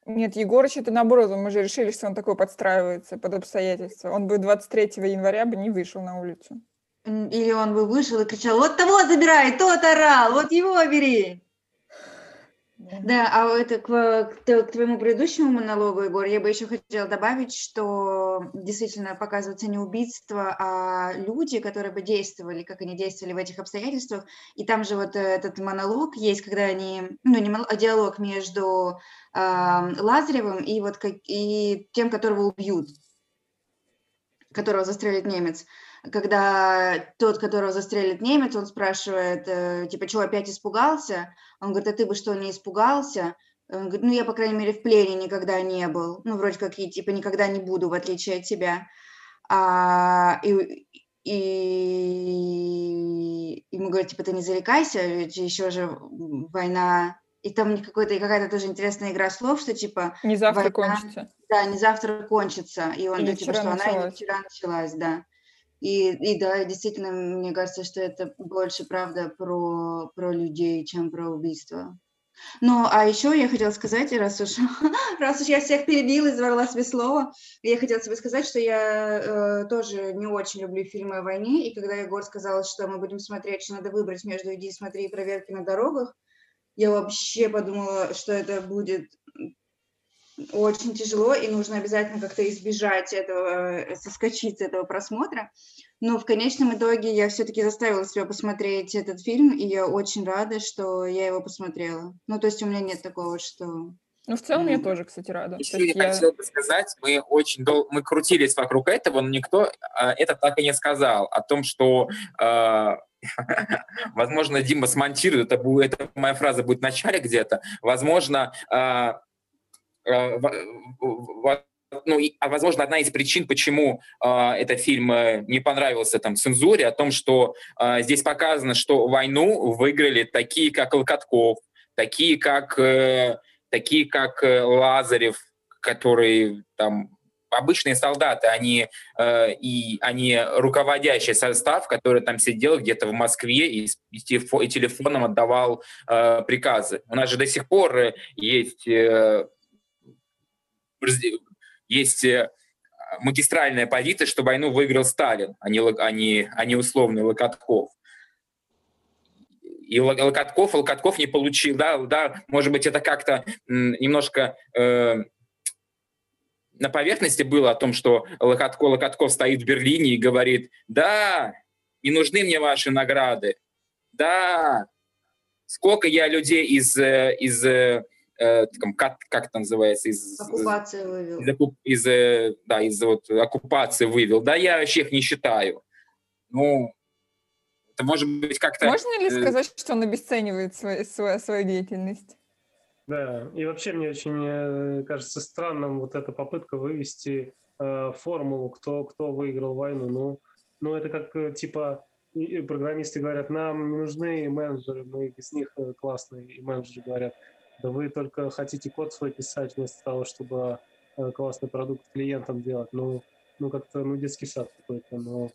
Нет, Егорыч, это наоборот, мы же решили, что он такой подстраивается под обстоятельства. Он бы 23 января бы не вышел на улицу. Или он бы вышел и кричал, вот того забирай, тот орал, вот его бери. Да, а это к, к к твоему предыдущему монологу, Егор, я бы еще хотела добавить, что действительно показывается не убийство, а люди, которые бы действовали, как они действовали в этих обстоятельствах. И там же вот э, этот монолог есть, когда они, ну не монолог, а диалог между ам, Лазаревым и вот как, и тем, которого убьют, которого застрелит немец когда тот, которого застрелит немец, он спрашивает, э, типа, чего опять испугался? Он говорит, а ты бы что, не испугался? Он говорит, ну, я, по крайней мере, в плене никогда не был. Ну, вроде как, и, типа, никогда не буду, в отличие от тебя. А, и, и ему говорят, типа, ты не зарекайся, ведь еще же война. И там какой-то, какая-то тоже интересная игра слов, что, типа, Не завтра Война. кончится. да, не завтра кончится. И он, Или ну, типа, что она и не началась. вчера началась, да. И, и да, действительно, мне кажется, что это больше, правда, про, про людей, чем про убийство. Ну, а еще я хотела сказать, раз уж, раз уж я всех перебила и заварила себе слово, я хотела тебе сказать, что я э, тоже не очень люблю фильмы о войне, и когда Егор сказал, что мы будем смотреть, что надо выбрать между «Иди смотри» и «Проверки на дорогах», я вообще подумала, что это будет очень тяжело, и нужно обязательно как-то избежать этого, э, соскочить с этого просмотра. Но в конечном итоге я все-таки заставила себя посмотреть этот фильм, и я очень рада, что я его посмотрела. Ну, то есть у меня нет такого, что... Ну, в целом я Мгм. тоже, кстати, рада. Еще я я- хотел бы сказать, мы очень дол... мы крутились вокруг этого, но никто а, это так и не сказал о том, что, а, возможно, Дима смонтирует, это, будет, это моя фраза будет в начале где-то, возможно, а, ну, и, а возможно, одна из причин, почему а, этот фильм э, не понравился там цензуре, о том, что а, здесь показано, что войну выиграли такие, как Локотков, такие, как э, такие, как э, Лазарев, которые там обычные солдаты, они э, и они руководящий состав, который там сидел где-то в Москве и, и телефо- и телефоном отдавал э, приказы. У нас же до сих пор э, есть э, есть э, магистральная позиция, что войну выиграл Сталин, а не, а не, а не условный Локотков. И Ло- Локотков, Локотков не получил, да, да, может быть, это как-то немножко э, на поверхности было о том, что Локотков, Локотков стоит в Берлине и говорит, да, не нужны мне ваши награды, да, сколько я людей из, э, из э, как, как это называется, из, Оккупация вывел. из, из, э, да, из вот оккупации вывел. Да, я вообще их не считаю. Ну, это может быть как-то... Можно ли э, сказать, что он обесценивает свою, свою, свою деятельность? Да, и вообще мне очень кажется странным вот эта попытка вывести э, формулу, кто, кто выиграл войну. Ну, ну это как типа программисты говорят, нам не нужны менеджеры, мы без них классные. И менеджеры говорят, да вы только хотите код свой писать вместо того, чтобы э, классный продукт клиентам делать. Ну, ну как-то, ну детский сад какой-то, но э,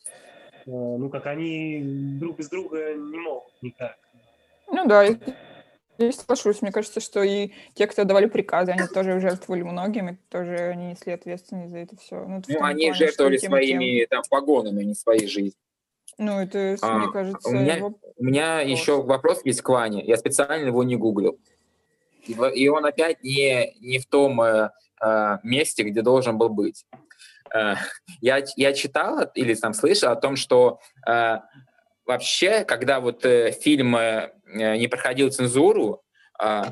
ну как они друг без друга не могут никак. Ну да, Я соглашусь. Мне кажется, что и те, кто давали приказы, они тоже жертвовали многим, и тоже они несли ответственность за это все. Ну, ну они плане, жертвовали своими тем... там погонами, а не своей жизнью. Ну, это, а, мне кажется... У меня, его... у меня еще вопрос есть к Ване. Я специально его не гуглил. И он опять не, не в том э, э, месте, где должен был быть. Э, я, я читал или там слышал о том, что э, вообще, когда вот э, фильм э, не проходил цензуру, э,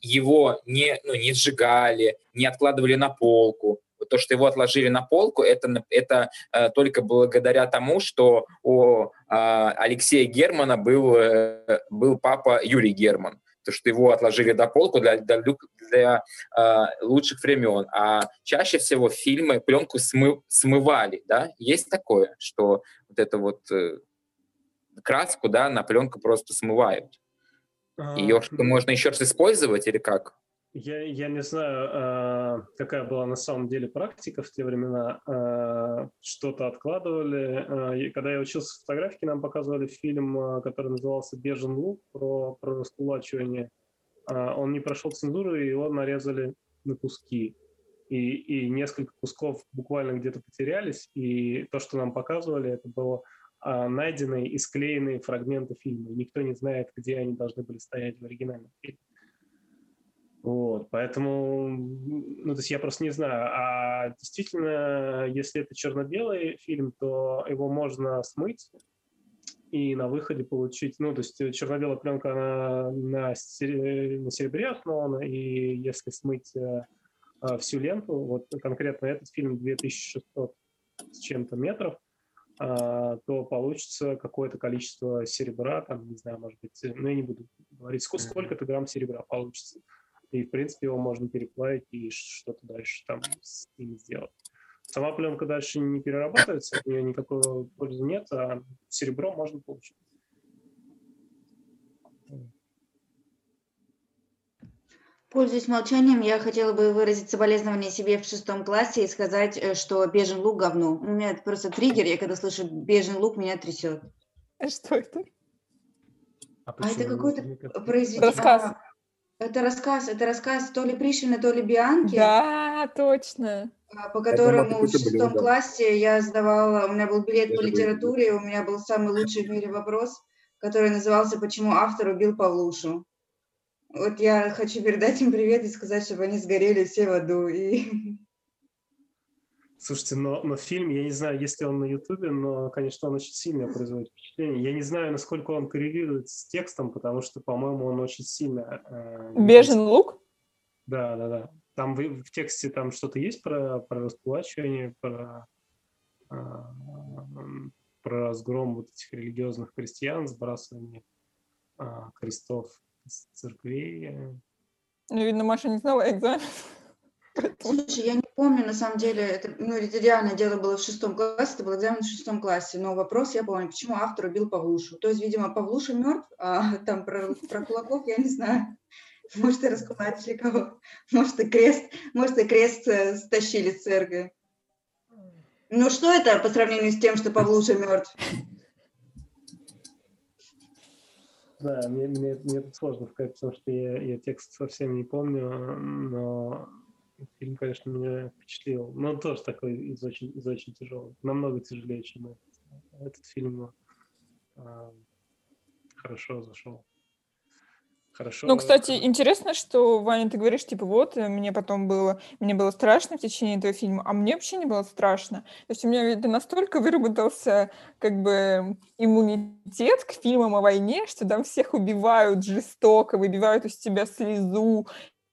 его не, ну, не сжигали, не откладывали на полку. То, что его отложили на полку, это, это э, только благодаря тому, что у э, Алексея Германа был, э, был папа Юрий Герман то, что его отложили до полку для, для, для э, лучших времен. А чаще всего фильмы пленку смы, смывали, да? Есть такое, что вот это вот э, краску, да, на пленку просто смывают. Ее а, можно еще раз использовать или как? Я, я не знаю, а, какая была на самом деле практика в те времена. А, что-то откладывали. Когда я учился в фотографике, нам показывали фильм, который назывался «Бежен лук» про, про раскулачивание. Он не прошел цензуру, и его нарезали на куски. И, и несколько кусков буквально где-то потерялись. И то, что нам показывали, это было найденные и склеенные фрагменты фильма. Никто не знает, где они должны были стоять в оригинальном фильме. Вот, поэтому, ну, то есть я просто не знаю. А действительно, если это черно-белый фильм, то его можно смыть и на выходе получить, ну, то есть черно-белая пленка, она на, на серебре основана, и если смыть э, э, всю ленту, вот конкретно этот фильм 2600 с чем-то метров, э, то получится какое-то количество серебра, там, не знаю, может быть, ну, я не буду говорить, сколько, сколько-то грамм серебра получится и, в принципе, его можно переплавить и что-то дальше там с ним сделать. Сама пленка дальше не перерабатывается, от нее никакой пользы нет, а серебро можно получить. Пользуясь молчанием, я хотела бы выразить соболезнование себе в шестом классе и сказать, э, что бежен лук говно. У меня это просто триггер, я когда слышу бежен лук, меня трясет. А что это? А, а это какой-то произведение. Рассказ. А, это рассказ, это рассказ то ли Пришвина, то ли Бианки. Да, точно. А, по которому в шестом классе я сдавала, у меня был билет я по литературе, у меня был самый лучший в мире вопрос, который назывался «Почему автор убил Павлушу?». Вот я хочу передать им привет и сказать, чтобы они сгорели все в аду. И Слушайте, но, но фильм, я не знаю, есть ли он на Ютубе, но, конечно, он очень сильно производит впечатление. Я не знаю, насколько он коррелирует с текстом, потому что, по-моему, он очень сильно... Э, Бежен лук? Да, да, да. Там в, в тексте там что-то есть про, про расплачивание, про, э, про разгром вот этих религиозных крестьян, сбрасывание э, крестов из церквей. Ну, видно, Маша не знала экзамен. Слушай, я помню, на самом деле, это, ну, это реально дело было в шестом классе, это был экзамен в шестом классе, но вопрос я помню, почему автор убил Павлушу. То есть, видимо, Павлуша мертв, а там про, про кулаков я не знаю. Может, и раскулачили кого. Может, и крест, может, и крест э, стащили с церкви. Ну, что это по сравнению с тем, что Павлуша мертв? Да, мне, мне, мне это сложно сказать, потому что я, я текст совсем не помню, но Фильм, конечно, меня впечатлил. Но он тоже такой из очень, из очень тяжелых. Намного тяжелее, чем этот. Этот фильм э, хорошо зашел. Хорошо. Ну, кстати, интересно, что, Ваня, ты говоришь, типа, вот, э, мне потом было, мне было страшно в течение этого фильма, а мне вообще не было страшно. То есть у меня это настолько выработался, как бы, иммунитет к фильмам о войне, что там всех убивают жестоко, выбивают из тебя слезу,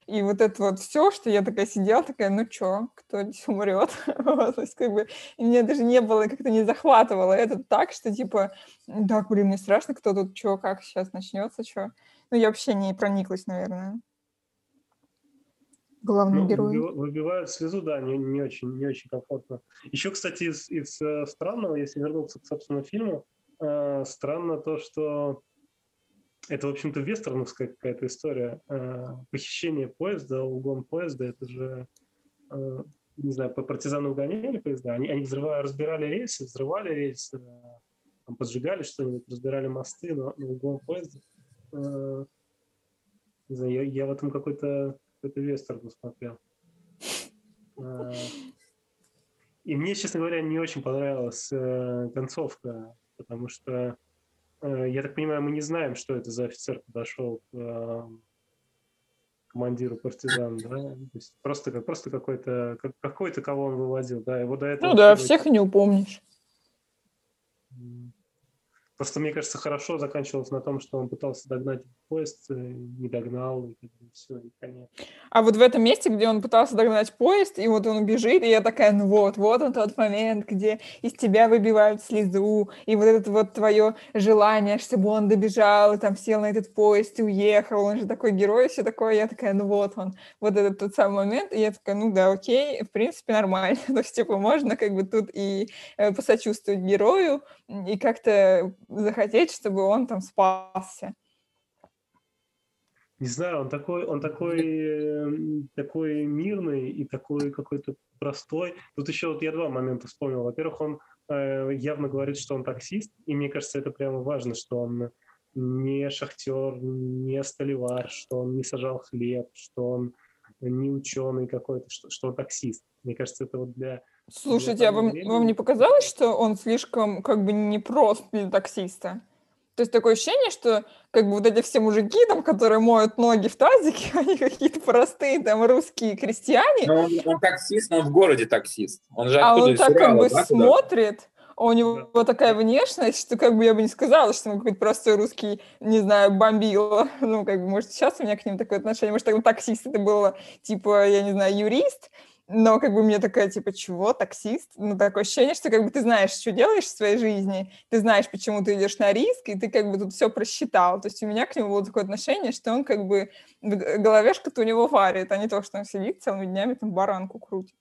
и вот это вот все, что я такая сидела, такая, ну чё, кто здесь умрет? вот, то есть, как бы, и мне даже не было, как-то не захватывало это так, что типа, да, блин, мне страшно, кто тут, чё, как сейчас начнется, чё. Ну, я вообще не прониклась, наверное. Главный ну, герой. Выбивают слезу, да, не, не, очень, не очень комфортно. Еще, кстати, из, из э, странного, если вернуться к, собственно, фильму, э, странно то, что это, в общем-то, вестерновская какая-то история. Э, похищение поезда, угон поезда, это же, э, не знаю, партизаны угоняли поезда, они, они взрывали, разбирали рельсы, взрывали рельсы, там, поджигали что-нибудь, разбирали мосты, но, но угон поезда. Не знаю, я, я в этом какой-то какой вестерн посмотрел. А, и мне, честно говоря, не очень понравилась э, концовка, потому что, я так понимаю, мы не знаем, что это за офицер подошел к э, командиру партизан, да? То есть просто, просто какой-то, какой-то, кого он выводил, да? Его до этого... Ну да, всех не упомнишь. Просто, мне кажется, хорошо заканчивалось на том, что он пытался догнать поезд, э, не догнал, и все, и конец. А вот в этом месте, где он пытался догнать поезд, и вот он бежит, и я такая, ну вот, вот он тот момент, где из тебя выбивают слезу, и вот это вот твое желание, чтобы он добежал, и там сел на этот поезд и уехал, он же такой герой, все такое, я такая, ну вот он, вот этот тот самый момент, и я такая, ну да, окей, в принципе, нормально, то есть, типа, можно как бы тут и э, посочувствовать герою, и как-то захотеть, чтобы он там спасся. Не знаю, он такой, он такой, эм, такой мирный и такой какой-то простой. Тут еще вот я два момента вспомнил. Во-первых, он э, явно говорит, что он таксист, и мне кажется, это прямо важно, что он не шахтер, не столевар, что он не сажал хлеб, что он не ученый какой-то, что, что он таксист. Мне кажется, это вот для... Слушайте, а вам, вам не показалось, что он слишком как бы не прост для таксиста? То есть такое ощущение, что как бы вот эти все мужики, там, которые моют ноги в тазике, они какие-то простые там русские крестьяне. Но он, он таксист, но он в городе таксист. Он же а он так Урала, как бы да, смотрит, а у него да. такая внешность, что как бы я бы не сказала, что он какой-то простой русский, не знаю, бомбил. Ну, как бы, может, сейчас у меня к ним такое отношение. Может, он таксист это было, типа, я не знаю, юрист, но как бы мне такая, типа, чего, таксист? Ну, такое ощущение, что как бы ты знаешь, что делаешь в своей жизни, ты знаешь, почему ты идешь на риск, и ты как бы тут все просчитал. То есть у меня к нему было такое отношение, что он как бы головешка-то у него варит, а не то, что он сидит целыми днями там баранку крутит.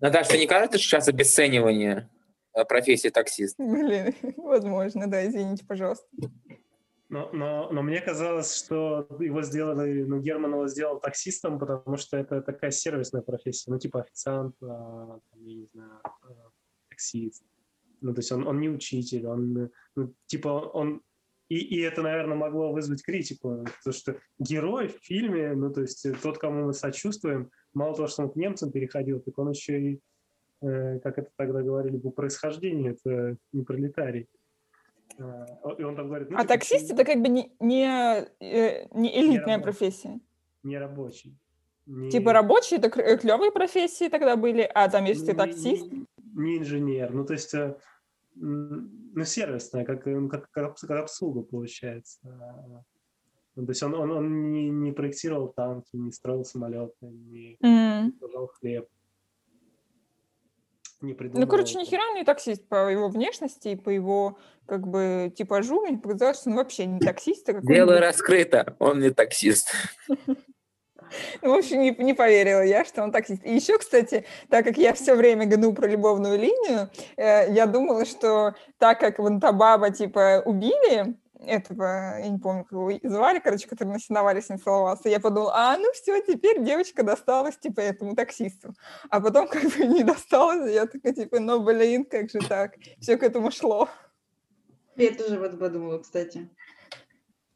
Наташа, не кажется сейчас обесценивание э, профессии таксист? Блин, возможно, да, извините, пожалуйста. Но, но, но мне казалось, что его сделали, ну, Герман его сделал таксистом, потому что это такая сервисная профессия, ну, типа официант, а, там, я не знаю, а, таксист. Ну, то есть он, он не учитель, он, ну, типа, он... И, и это, наверное, могло вызвать критику, потому что герой в фильме, ну, то есть тот, кому мы сочувствуем, мало того, что он к немцам переходил, так он еще и, э, как это тогда говорили, по происхождению, это не пролетарий. А, и он там говорит, ну, а таксист это как бы не, не, э, не элитная не профессия. Не рабочий. Не... Типа рабочие это клевые профессии тогда были, а там если ты таксист? Не, не инженер, ну то есть э, ну сервисная, как, э, как, как, как обслуга получается. Ну, то есть он, он, он не, не проектировал танки, не строил самолеты, не mm. хлеб не придумал. Ну, короче, ни хера не таксист по его внешности и по его, как бы, типажу. Мне показалось, что он вообще не таксист. А Дело раскрыто, он не таксист. Ну, в общем, не, не поверила я, что он таксист. И еще, кстати, так как я все время гну про любовную линию, э, я думала, что так как вон та баба, типа, убили, этого, я не помню, как его звали, короче, который на сеновале с ним целовался. Я подумала, а, ну все, теперь девочка досталась, типа, этому таксисту. А потом как бы не досталась, я такая, типа, ну, блин, как же так? Все к этому шло. Я тоже вот подумала, кстати.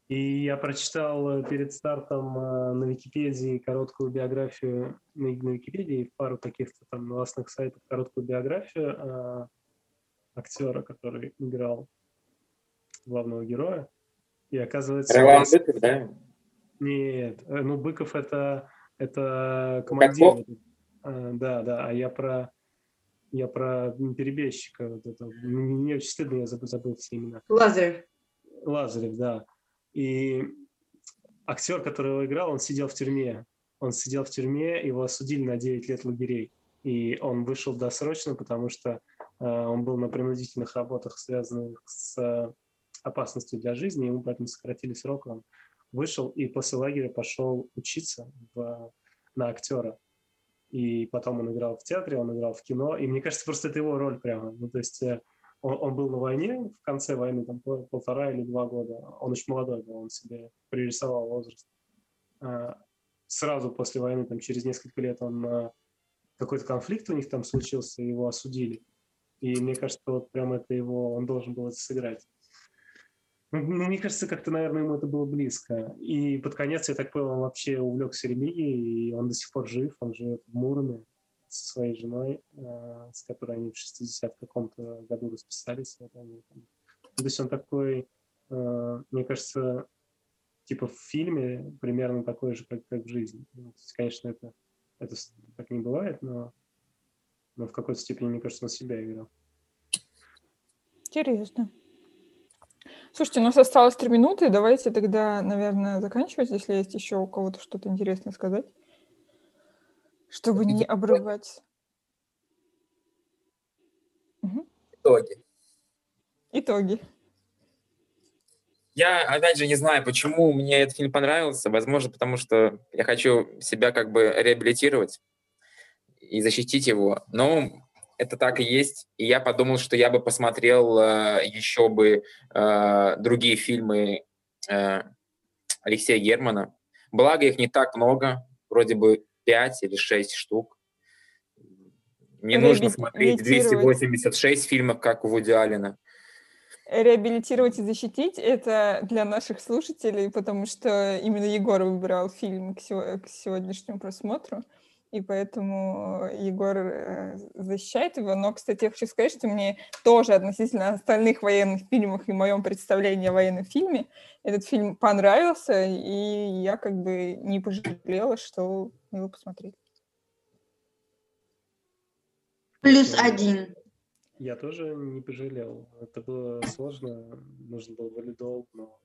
И я прочитал э, перед стартом э, на Википедии короткую биографию, на, Википедии пару каких-то там новостных сайтов, короткую биографию э, актера, который играл главного героя. И оказывается... Роман Быков, да? Нет, э, ну Быков это, это командир. А, да, да, а я про я про перебежчика. Вот это. Мне очень стыдно, я забыл, забыл все имена. Лазарев. Лазарев, да. И актер, который его играл, он сидел в тюрьме. Он сидел в тюрьме, его осудили на 9 лет лагерей. И он вышел досрочно, потому что э, он был на принудительных работах, связанных с опасностью для жизни, ему поэтому сократили срок, он вышел и после лагеря пошел учиться в, на актера. И потом он играл в театре, он играл в кино, и мне кажется, просто это его роль прямо. Ну, то есть э, он, он был на войне, в конце войны, там полтора или два года. Он очень молодой был, он себе пририсовал возраст. А, сразу после войны, там, через несколько лет, он а, какой-то конфликт у них там случился, его осудили. И мне кажется, вот прям это его, он должен был это сыграть. Ну, ну, мне кажется, как-то, наверное, ему это было близко. И под конец, я так понял, он вообще увлекся религией, и он до сих пор жив, он живет в Муроме со своей женой, э, с которой они в 60 каком-то году расписались. Вот они, там. То есть он такой, э, мне кажется, типа в фильме примерно такой же, как, как в жизни. Ну, есть, конечно, это, это так не бывает, но, но в какой-то степени, мне кажется, он себя играл. Интересно. Слушайте, у нас осталось три минуты. Давайте тогда, наверное, заканчивать, если есть еще у кого-то что-то интересное сказать, чтобы не обрывать. Итоги. Итоги. Я, опять же, не знаю, почему мне этот фильм понравился. Возможно, потому что я хочу себя как бы реабилитировать и защитить его. Но это так и есть. И я подумал, что я бы посмотрел э, еще бы э, другие фильмы э, Алексея Германа. Благо их не так много, вроде бы пять или шесть штук. Не нужно смотреть 286 фильмов, как у Вуди Аллена реабилитировать и защитить это для наших слушателей, потому что именно Егор выбирал фильм к, сегодняшнему просмотру, и поэтому Егор э, защищает его. Но, кстати, я хочу сказать, что мне тоже относительно остальных военных фильмов и моем представлении о военном фильме этот фильм понравился, и я как бы не пожалела, что его посмотрели. Плюс один. Я тоже не пожалел. Это было сложно, нужно было валидол, но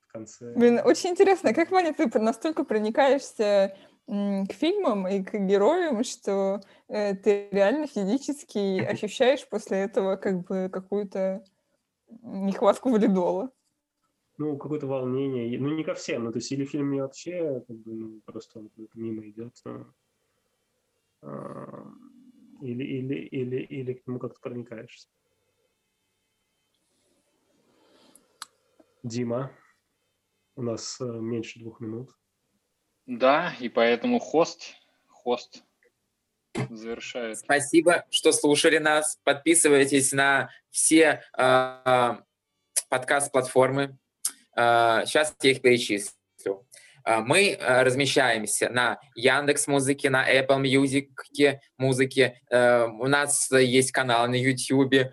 в конце... Блин, очень интересно, как, Ваня, ты настолько проникаешься к фильмам и к героям, что э, ты реально физически ощущаешь после этого как бы какую-то нехватку валидола. Ну, какое-то волнение. Ну, не ко всем. Ну, то есть, или фильм мне вообще как бы, ну, просто он мимо идет. Но, или, или, или, или к нему как-то проникаешься. Дима, у нас э, меньше двух минут. Да, и поэтому хост, хост завершает. Спасибо, что слушали нас. Подписывайтесь на все э, подкаст-платформы. Э, сейчас я их перечислю. А, мы размещаемся на Яндекс Музыке, на Apple Music музыке. Э, у нас есть канал на YouTube,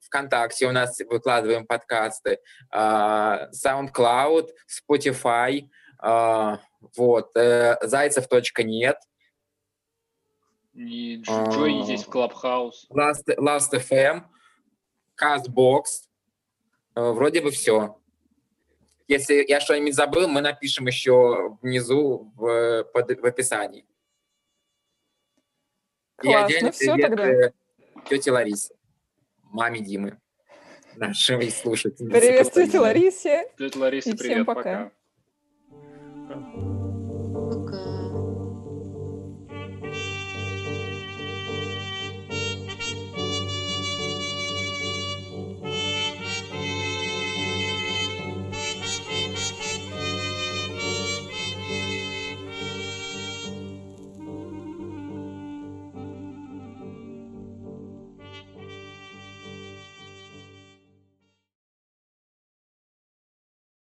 ВКонтакте у нас выкладываем подкасты, SoundCloud, Spotify, вот, э, зайцев.нет. И Джой здесь в Clubhouse. Last, Last FM, CastBox. Э, вроде бы все. Если я что-нибудь забыл, мы напишем еще внизу в, под, в описании. Классно, И отдельно все привет тогда. Э, тете Ларисе, маме Димы, нашим слушателям. Привет тете Ларисе. Тетя Ларисе, привет, всем пока. пока.